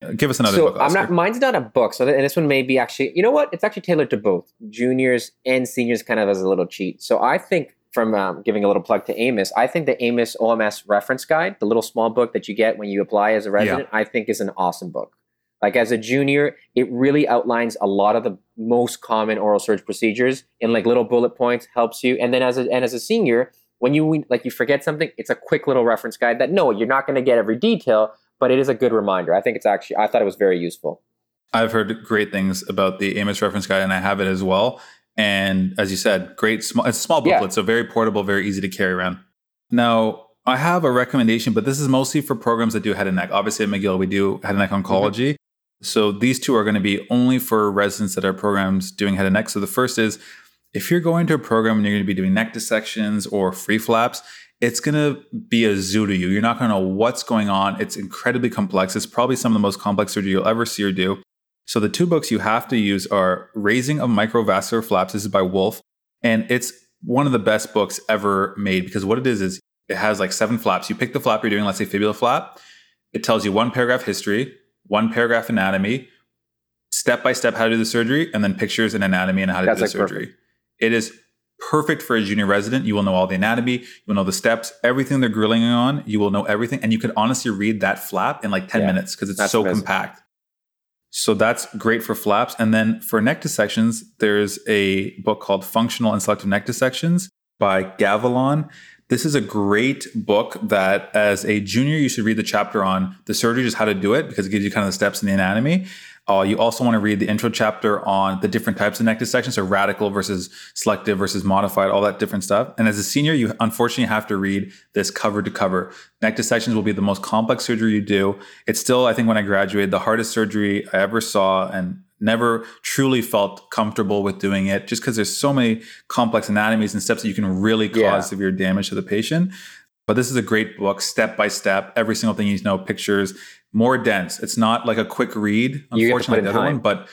Uh, give us another so book. I'm not. Mine's not a book. So, and this one may be actually. You know what? It's actually tailored to both juniors and seniors, kind of as a little cheat. So I think from um, giving a little plug to Amos, I think the Amos OMS reference guide, the little small book that you get when you apply as a resident, yeah. I think is an awesome book. Like as a junior, it really outlines a lot of the most common oral surge procedures in like little bullet points, helps you. And then as a and as a senior, when you like you forget something, it's a quick little reference guide that no, you're not going to get every detail, but it is a good reminder. I think it's actually I thought it was very useful. I've heard great things about the Amos reference guide, and I have it as well. And as you said, great small it's a small booklet, yeah. so very portable, very easy to carry around. Now, I have a recommendation, but this is mostly for programs that do head and neck. Obviously at McGill we do head and neck oncology. Mm-hmm. So these two are going to be only for residents that are programs doing head and neck. So the first is if you're going to a program and you're going to be doing neck dissections or free flaps, it's going to be a zoo to you. You're not going to know what's going on. It's incredibly complex. It's probably some of the most complex surgery you'll ever see or do. So the two books you have to use are Raising of Microvascular Flaps. This is by Wolff. And it's one of the best books ever made because what it is is it has like seven flaps. You pick the flap you're doing, let's say fibula flap. It tells you one paragraph history, one paragraph anatomy, step by step how to do the surgery, and then pictures and anatomy and how to That's do the like surgery. Perfect. It is perfect for a junior resident. You will know all the anatomy, you will know the steps, everything they're grilling on, you will know everything. And you can honestly read that flap in like 10 yeah, minutes because it's so amazing. compact. So that's great for flaps. And then for neck dissections, there's a book called Functional and Selective Neck Dissections by Gavilán. This is a great book that, as a junior, you should read the chapter on the surgery, just how to do it, because it gives you kind of the steps in the anatomy. Uh, you also want to read the intro chapter on the different types of neck dissection, so radical versus selective versus modified, all that different stuff. And as a senior, you unfortunately have to read this cover to cover. Neck dissections will be the most complex surgery you do. It's still, I think, when I graduated, the hardest surgery I ever saw, and never truly felt comfortable with doing it, just because there's so many complex anatomies and steps that you can really cause yeah. severe damage to the patient. But this is a great book, step by step, every single thing you need to know, pictures, more dense. It's not like a quick read, unfortunately, the other one, but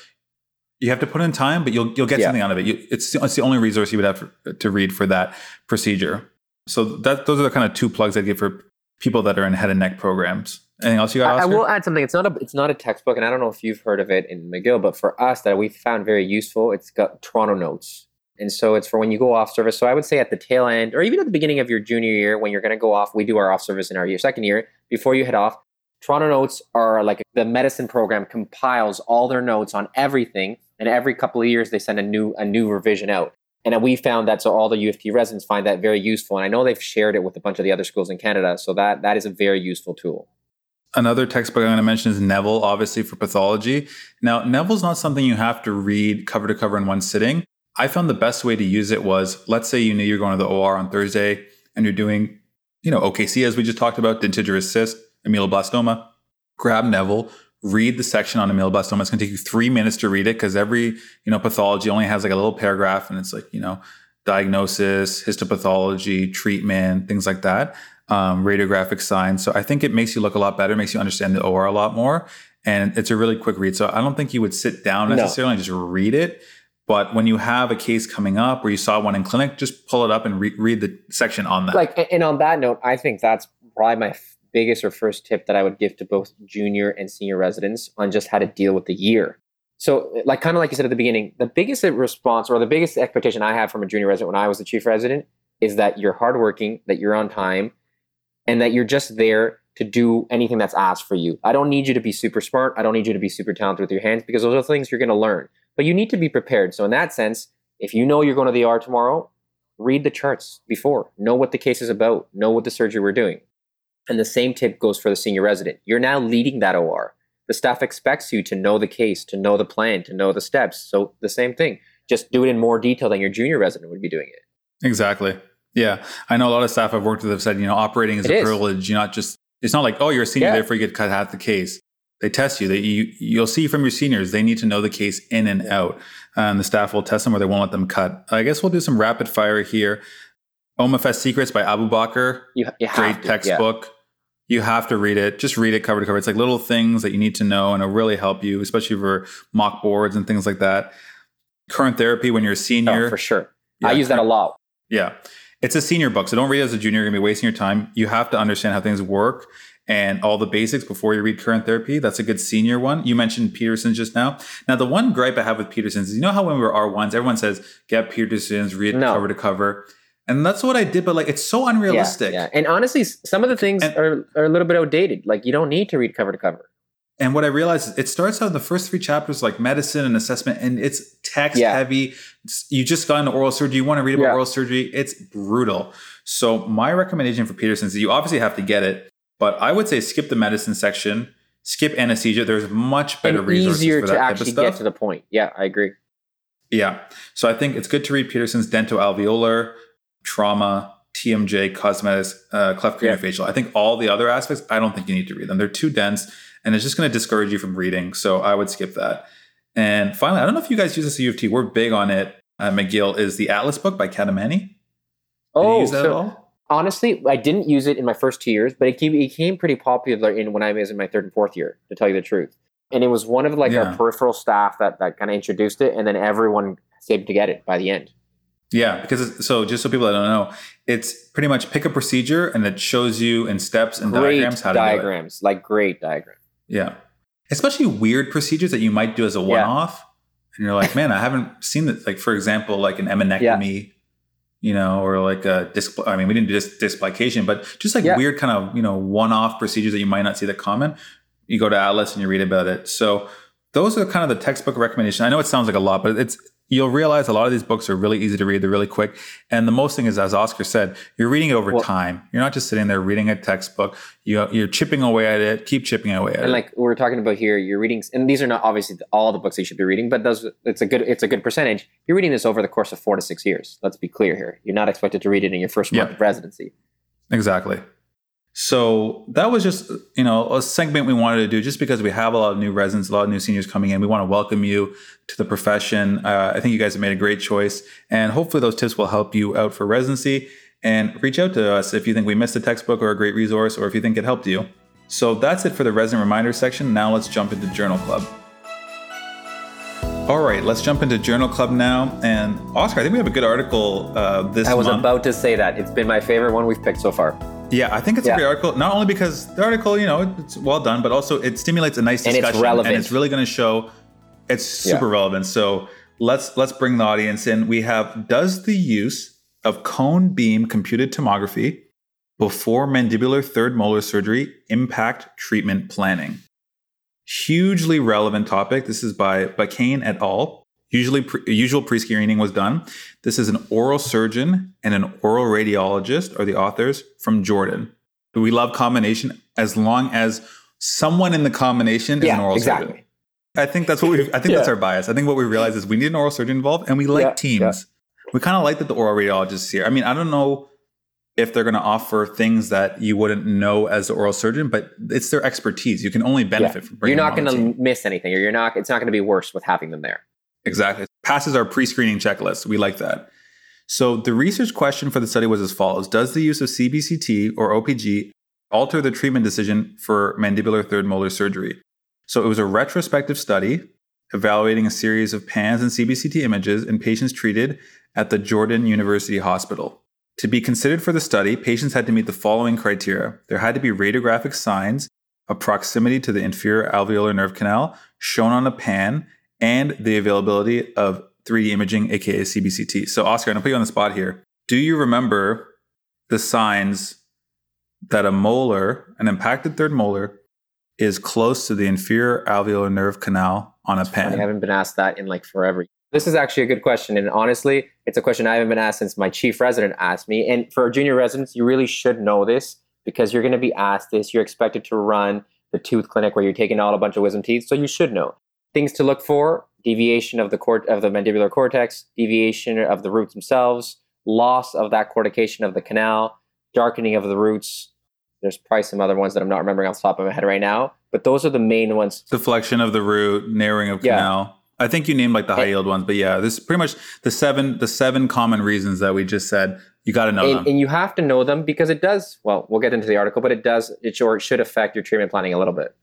you have to put in time, but you'll you'll get yeah. something out of it. You, it's it's the only resource you would have to, to read for that procedure. So that those are the kind of two plugs I give for people that are in head and neck programs. Anything else you got? I, I, will add something. It's not a it's not a textbook, and I don't know if you've heard of it in McGill, but for us that we found very useful. It's got Toronto notes, and so it's for when you go off service. So I would say at the tail end, or even at the beginning of your junior year, when you're going to go off, we do our off service in our year second year before you head off. Toronto Notes are like the medicine program compiles all their notes on everything, and every couple of years they send a new a new revision out. And we found that so all the U of T residents find that very useful, and I know they've shared it with a bunch of the other schools in Canada. So that that is a very useful tool. Another textbook I'm going to mention is Neville, obviously for pathology. Now, Neville's not something you have to read cover to cover in one sitting. I found the best way to use it was let's say you knew you're going to the OR on Thursday and you're doing, you know, OKC as we just talked about, dentigerous cyst ameloblastoma, grab Neville, read the section on ameloblastoma. It's going to take you three minutes to read it because every you know pathology only has like a little paragraph, and it's like you know diagnosis, histopathology, treatment, things like that, um, radiographic signs. So I think it makes you look a lot better, makes you understand the OR a lot more, and it's a really quick read. So I don't think you would sit down necessarily no. and just read it. But when you have a case coming up or you saw one in clinic, just pull it up and re- read the section on that. Like, and on that note, I think that's probably my biggest or first tip that I would give to both junior and senior residents on just how to deal with the year. So, like kind of like you said at the beginning, the biggest response or the biggest expectation I had from a junior resident when I was the chief resident is that you're hardworking, that you're on time, and that you're just there to do anything that's asked for you. I don't need you to be super smart. I don't need you to be super talented with your hands because those are things you're going to learn but you need to be prepared. So in that sense, if you know you're going to the ER tomorrow, read the charts before, know what the case is about, know what the surgery we're doing. And the same tip goes for the senior resident. You're now leading that OR. The staff expects you to know the case, to know the plan, to know the steps. So the same thing. Just do it in more detail than your junior resident would be doing it. Exactly. Yeah. I know a lot of staff I've worked with have said, you know, operating is it a is. privilege. You're not just, it's not like, oh, you're a senior, yeah. therefore you get cut half the case they test you. They, you you'll see from your seniors they need to know the case in and out, and the staff will test them or they won't let them cut. I guess we'll do some rapid fire here. OMFS Secrets by Abubaker. You, you great to, textbook. Yeah. You have to read it. Just read it cover to cover. It's like little things that you need to know, and it'll really help you, especially for mock boards and things like that. Current therapy when you're a oh, senior, oh, for sure. Yeah, I use that a lot. Yeah, it's a senior book, so don't read it as a junior. You're gonna be wasting your time. You have to understand how things work and all the basics before you read current therapy. That's a good senior one. You mentioned Peterson's just now. Now, the one gripe I have with Peterson's is you know how when we were R1s, everyone says, get Peterson's, read no. cover to cover. And that's what I did, but like it's so unrealistic. Yeah, yeah. And honestly, some of the things and, are, are a little bit outdated. Like you don't need to read cover to cover. And what I realized is it starts out in the first three chapters like medicine and assessment, and it's text yeah. heavy. You just got into oral surgery. You want to read about yeah. oral surgery. It's brutal. So my recommendation for Peterson's is you obviously have to get it. But I would say skip the medicine section, skip anesthesia. There's much better and resources easier for that to actually get to the point. Yeah, I agree. Yeah. So I think it's good to read Peterson's dentoalveolar, trauma, TMJ, cosmetics, uh, cleft craniofacial. Yeah. I think all the other aspects, I don't think you need to read them. They're too dense and it's just going to discourage you from reading. So I would skip that. And finally, I don't know if you guys use this at U of T. We're big on it. Uh, McGill is the Atlas book by Kademani. Oh, so honestly, I didn't use it in my first two years, but it became, it became pretty popular in when I was in my third and fourth year, to tell you the truth. And it was one of like yeah. our peripheral staff that that kind of introduced it, and then everyone seemed to get it by the end. Yeah, because so just so people that don't know, it's pretty much pick a procedure and it shows you in steps and great diagrams how to do it. diagrams, like great diagrams. Yeah, especially weird procedures that you might do as a one-off, yeah. and you're like, man, I haven't seen that. Like for example, like an eminectomy. Yeah you know, or like a disc. I mean, we didn't do disc displication, but just like yeah. weird kind of you know one-off procedures that you might not see that common. You go to Atlas and you read about it. So those are kind of the textbook recommendation. I know it sounds like a lot, but it's you'll realize a lot of these books are really easy to read. They're really quick. And the most thing is, as Oscar said, you're reading it over well, time. You're not just sitting there reading a textbook. You, you're chipping away at it, keep chipping away at and it. And like we're talking about here, you're reading, and these are not obviously all the books you should be reading, but those, it's a good, it's a good percentage. You're reading this over the course of four to six years. Let's be clear here. You're not expected to read it in your first month of residency. Exactly. So that was just, you know, a segment we wanted to do just because we have a lot of new residents, a lot of new seniors coming in. We want to welcome you to the profession. Uh, I think you guys have made a great choice. And hopefully those tips will help you out for residency. And reach out to us if you think we missed a textbook or a great resource or if you think it helped you. So that's it for the resident reminder section. Now let's jump into Journal Club. All right, let's jump into Journal Club now. And Oscar, I think we have a good article uh, this I was month. about to say that. It's been my favorite one we've picked so far. Yeah, I think it's yeah. a great article. Not only because the article, you know, it's well done, but also it stimulates a nice discussion, and it's relevant. And it's really going to show it's super yeah. relevant. So let's let's bring the audience in. We have does the use of cone beam computed tomography before mandibular third molar surgery impact treatment planning? Hugely relevant topic. This is by Bakane et al. Usually, pre- usual pre-screening was done. This is an oral surgeon and an oral radiologist are the authors from Jordan. We love combination as long as someone in the combination is yeah, an oral exactly. surgeon. I think that's what we. I think yeah. that's our bias. I think what we realize is we need an oral surgeon involved, and we like yeah, teams. We kind of like that the oral radiologist is here. I mean, I don't know if they're going to offer things that you wouldn't know as the oral surgeon, but it's their expertise. You can only benefit Yeah. from You're not going to miss anything, or you're not. It's not going to be worse with having them there. Exactly. Passes our pre screening checklist. We like that. So the research question for the study was as follows Does the use of CBCT or OPG alter the treatment decision for mandibular third molar surgery? So it was a retrospective study evaluating a series of PANS and CBCT images in patients treated at the Jordan University Hospital. To be considered for the study, patients had to meet the following criteria. There had to be radiographic signs of proximity to the inferior alveolar nerve canal shown on a pan and the availability of 3D imaging, aka CBCT. So, Oscar, I'm gonna put you on the spot here. Do you remember the signs that a molar, an impacted third molar, is close to the inferior alveolar nerve canal on a pan? I haven't been asked that in like forever. This is actually a good question, and honestly, it's a question I haven't been asked since my chief resident asked me. And for junior residents, you really should know this because you're going to be asked this. You're expected to run the tooth clinic where you're taking out a bunch of wisdom teeth, so you should know things to look for: deviation of the cort of the mandibular cortex, deviation of the roots themselves, loss of that cortication of the canal, darkening of the roots. There's probably some other ones that I'm not remembering off the top of my head right now, but those are the main ones. Deflection of the root, narrowing of Yeah. canal. I think you named like the high And- yield ones, but yeah, this is pretty much the seven the seven common reasons that we just said. You got to know and, them. and you have to know them because it does well we'll get into the article but it does it sure it should affect your treatment planning a little bit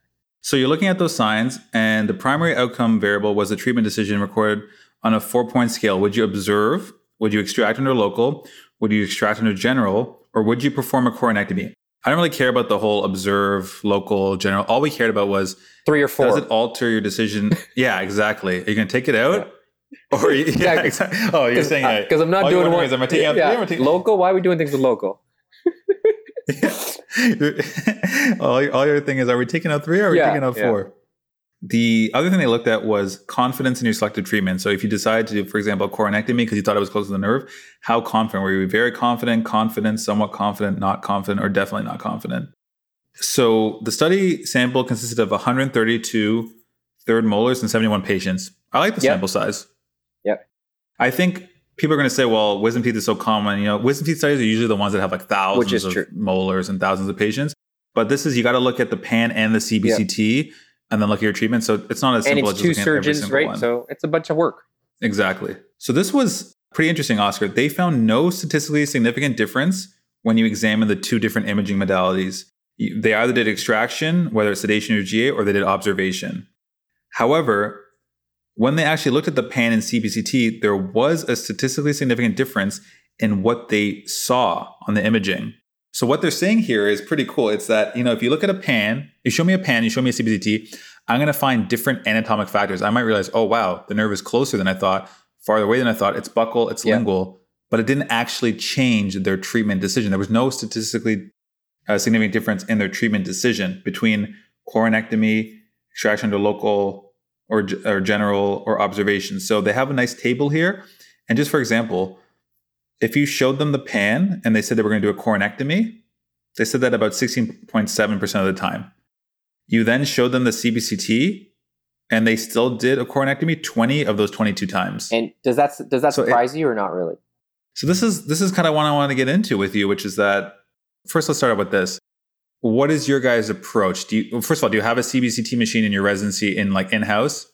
So you're looking at those signs, and the primary outcome variable was the treatment decision recorded on a four point scale. Would you observe? Would you extract under local? Would you extract under general? Or would you perform a coronectomy? I don't really care about the whole observe, local, general. All we cared about was three or four does it alter your decision? yeah, exactly. Are you going to take it out? Or you- yeah, Exactly. exactly. Oh, you're saying that because i'm not all doing one Is, am I taking out three? yeah, taking- local why are we doing things with local all, your- all your thing is, are we taking out three or are we Yeah, taking out yeah. four? The other thing they looked at was confidence in your selected treatment. So if you decide to do, for example, a coronectomy because you thought it was close to the nerve, how confident were you? Very confident, confident, somewhat confident, not confident, or definitely not confident. So the study sample consisted of 132 third molars and 71 patients. I like the Yep. sample size. Yep. I think people are going to say, well, wisdom teeth is so common. You know, wisdom teeth studies are usually the ones that have like thousands Which is of true. molars and thousands of patients. But this is you got to look at the pan and the CBCT, and then look at your treatment. So it's not as and simple as two just looking at every surgeons right one. so it's a bunch of work Exactly. So this was pretty interesting, Oscar. They found no statistically significant difference when you examine the two different imaging modalities. They either did extraction, whether it's sedation or GA, or they did observation. However, when they actually looked at the PAN and CBCT, there was a statistically significant difference in what they saw on the imaging. So what they're saying here is pretty cool. It's that, you know, if you look at a pan, you show me a pan, you show me a CBCT, I'm going to find different anatomic factors. I might realize, oh, wow, the nerve is closer than I thought, farther away than I thought. It's buccal, it's Yeah. lingual, but it didn't actually change their treatment decision. There was no statistically uh, significant difference in their treatment decision between coronectomy, extraction to local or, or general or observations. So they have a nice table here. And just for example, if you showed them the pan and they said they were going to do a coronectomy, they said that about 16.7% of the time. You then showed them the CBCT and they still did a coronectomy 20 of those 22 times. and does that does that So it- surprise you or not really So this is this is kind of what I want to get into with you, which is that first let's start out with this. What is your guys' approach? Do you well, first of all, do you have a CBCT machine in your residency in like in-house?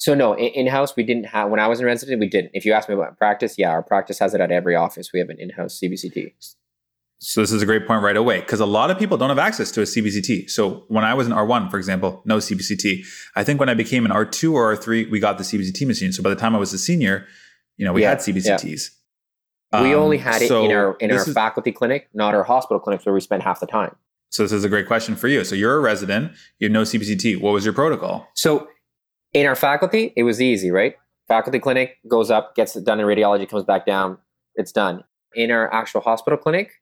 so no in- in-house we didn't have when i was in residency we didn't if you ask me about practice yeah our practice has it at every office we have an in-house cbct So this is a great point right away because a lot of people don't have access to a CBCT. So when I was in R1, for example, no CBCT. I think when I became an R2 or R3, we got the CBCT machine. So by the time I was a senior, you know, we Yeah, had CBCTs. we Um, only had it so in our in our is- faculty clinic not our hospital clinics where we spent half the time So this is a great question for you. So you're a resident, you have no CBCT. What was your protocol? So in our faculty, it was easy, right? Faculty clinic goes up, gets it done in radiology, comes back down, it's done. In our actual hospital clinic,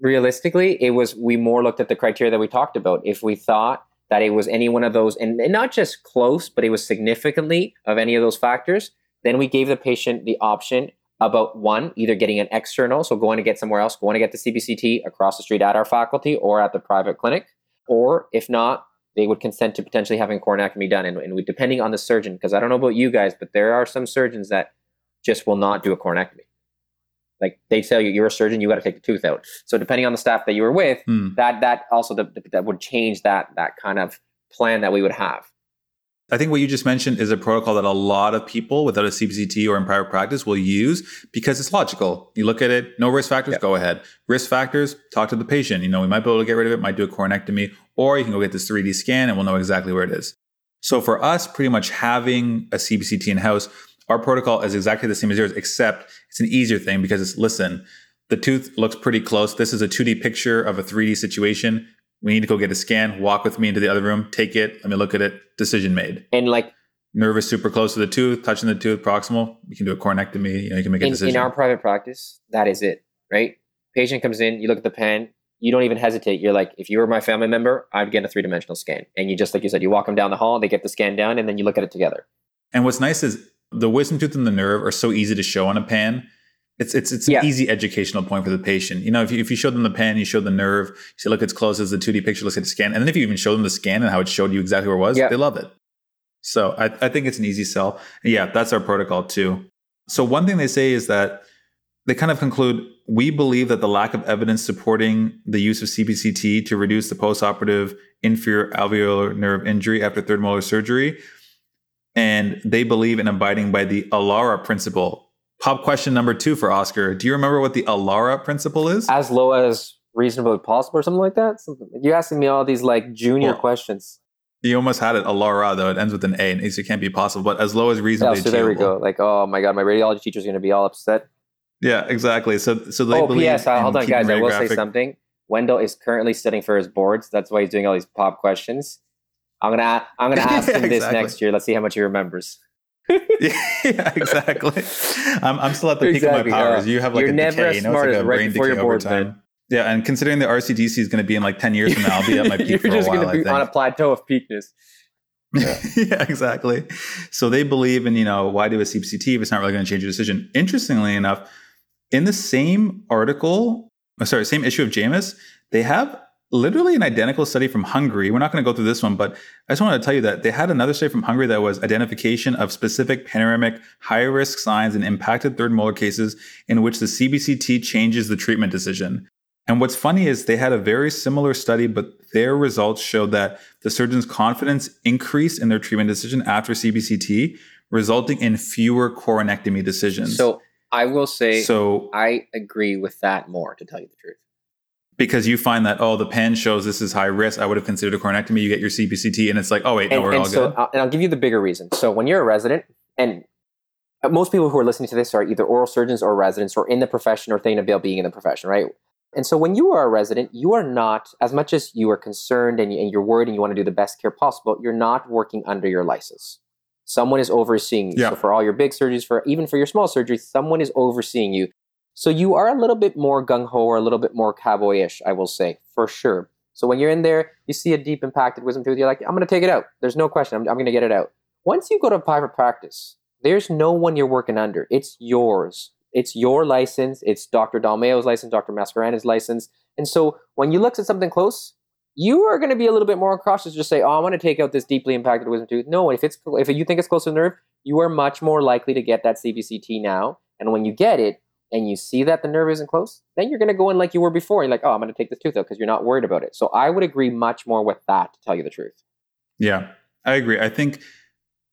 realistically, it was we more looked at the criteria that we talked about. If we thought that it was any one of those, and, and not just close, but it was significantly of any of those factors, then we gave the patient the option about one, either getting an external, so going to get somewhere else, going to get the CBCT across the street at our faculty or at the private clinic, or if not, they would consent to potentially having coronectomy done. And, and we, depending on the surgeon, because I don't know about you guys, but there are some surgeons that just will not do a coronectomy. Like they tell you you're a surgeon, you got to take the tooth out. So depending on the staff that you were with, Hmm. that that also the, that would change that that kind of plan that we would have. I think what you just mentioned is a protocol that a lot of people without a CBCT or in private practice will use because it's logical. You look at it, no risk factors, go ahead. Risk factors, talk to the patient. You know, we might be able to get rid of it, might do a coronectomy, or you can go get this 3D scan and we'll know exactly where it is. So for us, pretty much having a CBCT in house, our protocol is exactly the same as yours, except it's an easier thing because it's listen, the tooth looks pretty close. This is a 2D picture of a 3D situation. We need to go get a scan. Walk with me into the other room. Take it. Let me look at it. Decision made. And like Nerve is super close to the tooth, touching the tooth, proximal. You can do a coronectomy. You know, you can make a in, decision. in our private practice, that is it, right? Patient comes in, you look at the pen, you don't even hesitate. You're like, if you were my family member, I'd get a three dimensional scan. And you just, like you said, you walk them down the hall, they get the scan down, and then you look at it together. and what's nice is the wisdom tooth and the nerve are so easy to show on a pan. It's it's it's an easy educational point for the patient. You know, if you, if you show them the pen, you show the nerve, you say, look, it's close as the 2D picture, let's get the scan. And then if you even show them the scan and how it showed you exactly where it was, Yeah. they love it. So I, I think it's an easy sell. Yeah, that's our protocol too. So one thing they say is that they kind of conclude we believe that the lack of evidence supporting the use of CBCT to reduce the postoperative inferior alveolar nerve injury after third molar surgery. And they believe in abiding by the ALARA principle. Pop question number two for Oscar. Do you remember what the ALARA principle is? As low as reasonably possible or something like that. Something, you're asking me all these like junior Well, questions. You almost had it, ALARA, though. It ends with an A, and it can't be possible, but as low as Yeah, reasonably so there we go. Like, oh my god, my radiology teacher's going to be all upset. Yeah, exactly. So, so they oh, believe. P.S. Uh, hold on, guys. I will say something. Wendell is currently studying for his boards. That's why he's doing all these pop questions. I'm gonna I'm gonna ask him Yeah, this exactly. next year. Let's see how much he remembers. yeah, exactly. I'm, I'm still at the peak Exactly, of my powers. uh, You have like you're a never decay. as you know, smart it's like a right brain before decay your over board's time. Yeah, and considering the RCDC is going to be in like 10 years from now, I'll be at my peak You're for a just gonna I be on a plateau of peakness. yeah, exactly. So they believe in, you know, why do a CBCT if it's not really going to change your decision? Interestingly enough, in the same article, oh, sorry, same issue of JOMS, they have literally an identical study from Hungary. We're not going to go through this one, but I just wanted to tell you that they had another study from Hungary that was identification of specific panoramic high risk signs in impacted third molar cases in which the CBCT changes the treatment decision. And what's funny is they had a very similar study, but their results showed that the surgeon's confidence increased in their treatment decision after CBCT, resulting in fewer coronectomy decisions. So I will say so I agree with that more, to tell you the truth. Because you find that oh the pen shows this is high risk, I would have considered a coronectomy. You get your CBCT, and it's like oh wait, no, and, we're and all so, good. uh, and I'll give you the bigger reason. So when you're a resident, and most people who are listening to this are either oral surgeons or residents or in the profession or thinking about being in the profession, right? And so when you are a resident, you are not, as much as you are concerned and, and you're worried and you want to do the best care possible, you're not working under your license. Someone is overseeing you. Yeah. So for all your big surgeries, for even for your small surgeries, someone is overseeing you. So you are a little bit more gung ho or a little bit more cowboyish, I will say, for sure. So when you're in there, you see a deep impacted wisdom tooth, you're like, I'm going to take it out. There's no question. I'm, I'm going to get it out. Once you go to private practice, there's no one you're working under. It's yours. It's your license. It's Dr. Dalmao's license, Dr. Mascarana's license. And so when you look at something close, you are going to be a little bit more cautious. Just say, "Oh, I want to take out this deeply impacted wisdom tooth." No, if it's if you think it's close to the nerve, you are much more likely to get that CBCT now. And when you get it, and you see that the nerve isn't close, then you're going to go in like you were before. You're like, "Oh, I'm going to take this tooth out" because you're not worried about it. So I would agree much more with that, to tell you the truth. Yeah, I agree. I think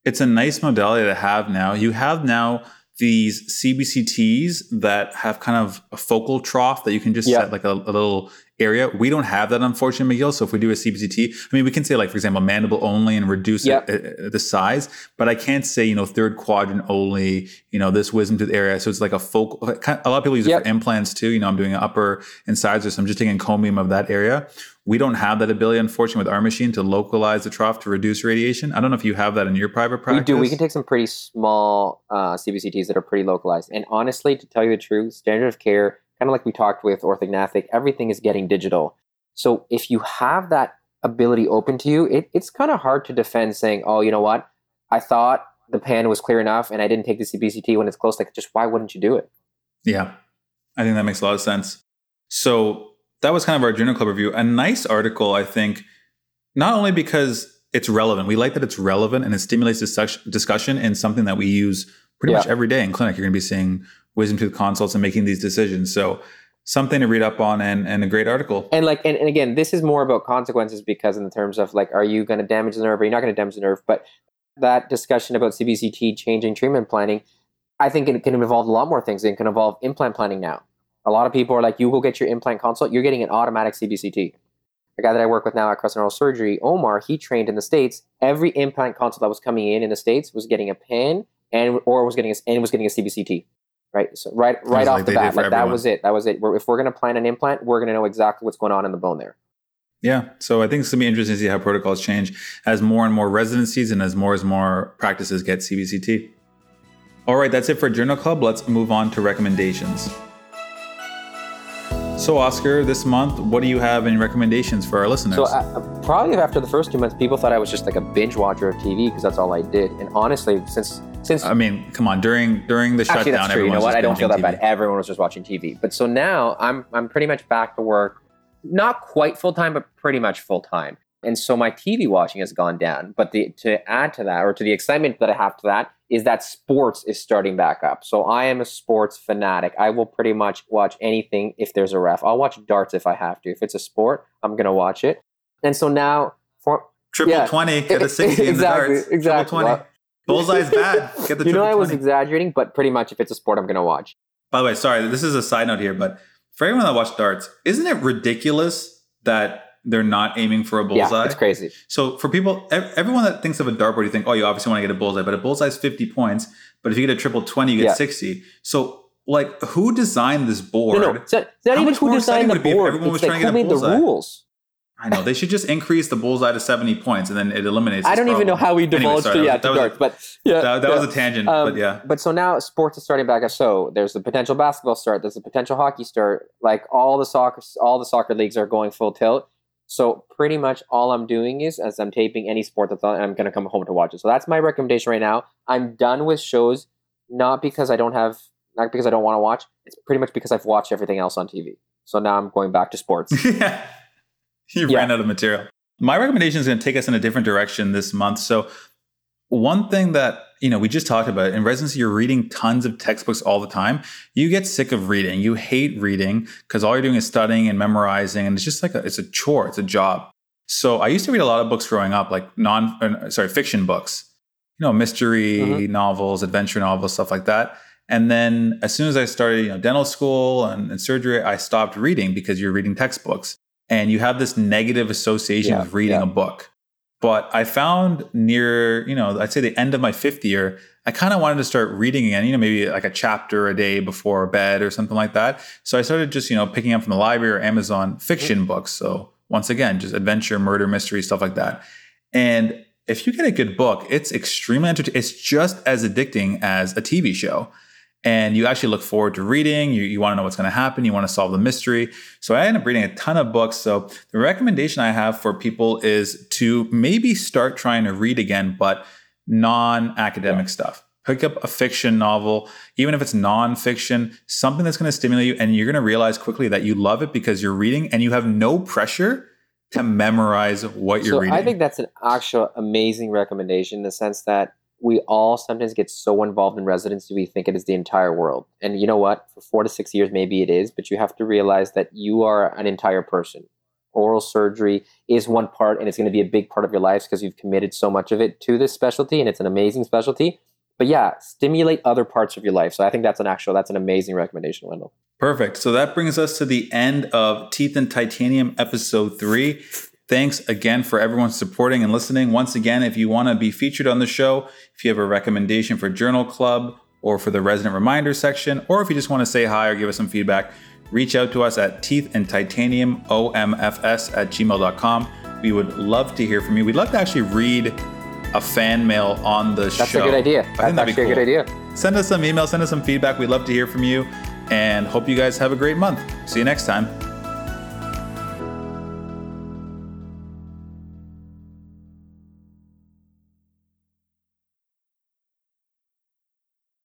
it's a nice modality to have now. You have now these CBCTs that have kind of a focal trough that you can just Yeah. set like a, a little area. We don't have that, unfortunately, McGill. So if we do a CBCT, I mean, we can say like, for example, mandible only and reduce Yep. it, uh, the size, but I can't say, you know, third quadrant only, you know, this wisdom tooth area. So it's like a focal, a lot of people use it for implants too. You know, I'm doing an upper incisor, so I'm just taking encomium of that area. We don't have that ability, unfortunately, with our machine to localize the trough to reduce radiation. I don't know if you have that in your private practice. We do. We can take some pretty small uh, CBCTs that are pretty localized. And honestly, to tell you the truth, standard of care, kind of like we talked with orthognathic, everything is getting digital. So if you have that ability open to you, it, it's kind of hard to defend saying, oh, you know what? I thought the pan was clear enough and I didn't take the CBCT when it's close. Like, just why wouldn't you do it? Yeah, I think that makes a lot of sense. So that was kind of our Journal Club review. A nice article, I think, not only because it's relevant. We like that it's relevant and it stimulates dis- discussion in something that we use pretty Yeah. much every day in clinic. You're going to be seeing wisdom tooth consults and making these decisions. So something to read up on and, and a great article. And like, and, and again, this is more about consequences because in the terms of like, are you going to damage the nerve? Are you not going to damage the nerve? But that discussion about CBCT changing treatment planning, I think it can involve a lot more things. It can involve implant planning now. A lot of people are like, you go get your implant consult, you're getting an automatic CBCT. The guy that I work with now at Crescent Oral Surgery, Omar, he trained in the States. Every implant consult that was coming in in the States was getting a pin and or was getting a, and was getting a CBCT. Right, so right, right off like the bat, like that was it. That was it. We're, if we're going to plan an implant, we're going to know exactly what's going on in the bone there. Yeah. So I think it's going to be interesting to see how protocols change as more and more residencies and as more and more practices get CBCT. All right, that's it for Journal Club. Let's move on to recommendations. So, Oscar, this month, what do you have in recommendations for our listeners? So uh, probably after the first two months, people thought I was just like a binge watcher of TV because that's all I did. And honestly, since since I mean, come on, during during the actually shutdown, that's true. You know what? I don't feel that binging bad. Everyone was just watching TV. But so now I'm I'm pretty much back to work, not quite full time, but pretty much full time. And so my TV watching has gone down. But the to add to that, or to the excitement that I have to that, is that sports is starting back up. So I am a sports fanatic. I will pretty much watch anything if there's a ref. I'll watch darts if I have to. If it's a sport, I'm gonna watch it. And so now for Triple Yeah. 20, get a 60 in the Exactly, darts. exactly. Triple 20. Bullseye's bad. Get the you know, I was exaggerating, but pretty much if it's a sport, I'm gonna watch. By the way, sorry, this is a side note here, but for everyone that watched darts, isn't it ridiculous that they're not aiming for a bullseye? Yeah, it's crazy. So for people, everyone that thinks of a dartboard, you think, oh, you obviously want to get a bullseye, but a bullseye is 50 points. But if you get a triple 20, you get Yeah. 60. So like who designed this board? No, no, it's not, it's not even who designed the it be if board. everyone was It's trying like to who get a made the rules. I know they should just increase the bullseye to 70 points and then it eliminates. I don't even know how we Anyway, sorry, to, yeah, that to darts, but yeah, that, that yeah. was a tangent, Um, but yeah. But so now sports is starting back up. So there's the potential basketball start. There's a potential hockey start. Like all the soccer, all the soccer leagues are going full tilt. So pretty much all I'm doing is, as I'm taping any sport that's on, I'm going to come home to watch it. So that's my recommendation right now. I'm done with shows, not because I don't have, not because I don't want to watch. It's pretty much because I've watched everything else on TV. So now I'm going back to sports. yeah. You Yeah. ran out of material. My recommendation is going to take us in a different direction this month. So, one thing that you know we just talked about in residency, you're reading tons of textbooks all the time. You get sick of reading. You hate reading because all you're doing is studying and memorizing, and it's just like a, it's a chore. It's a job. So, I used to read a lot of books growing up, like non, uh, sorry, fiction books. You know, mystery Mhm. novels, adventure novels, stuff like that. And then as soon as I started, you know, dental school and, and surgery, I stopped reading because you're reading textbooks and you have this negative association Yeah, with reading yeah. a book. But I found near, you know, I'd say the end of my fifth year, I kind of wanted to start reading again, you know, maybe like a chapter a day before bed or something like that. So I started just, you know, picking up from the library or Amazon fiction Mm-hmm. books. So once again, just adventure, murder, mystery, stuff like that. And if you get a good book, it's extremely entertaining. It's just as addicting as a TV show. And you actually look forward to reading. You, you want to know what's going to happen. You want to solve the mystery. So I end up reading a ton of books. So the recommendation I have for people is to maybe start trying to read again, but non academic stuff. Pick up a fiction novel, even if it's nonfiction, something that's going to stimulate you. And you're going to realize quickly that you love it because you're reading and you have no pressure to memorize what you're so reading. I think that's an actual amazing recommendation in the sense that we all sometimes get so involved in residency we think it is the entire world. And you know what? For four to six years, maybe it is, but you have to realize that you are an entire person. Oral surgery is one part, and it's going to be a big part of your life because you've committed so much of it to this specialty, and it's an amazing specialty. But yeah, stimulate other parts of your life. So I think that's an actual, that's an amazing recommendation, Wendell. Perfect. So that brings us to the end of Teeth and Titanium episode three. Thanks again for everyone supporting and listening. Once again, if you want to be featured on the show, if you have a recommendation for Journal Club or for the resident reminder section, or if you just want to say hi or give us some feedback, reach out to us at teeth and titanium omfs at gmail.com. We would love to hear from you. We'd love to actually read a fan mail on the That's show. That's a good idea. I think That's that'd be actually a good idea. Send us some email, send us some feedback. We'd love to hear from you and hope you guys have a great month. See you next time.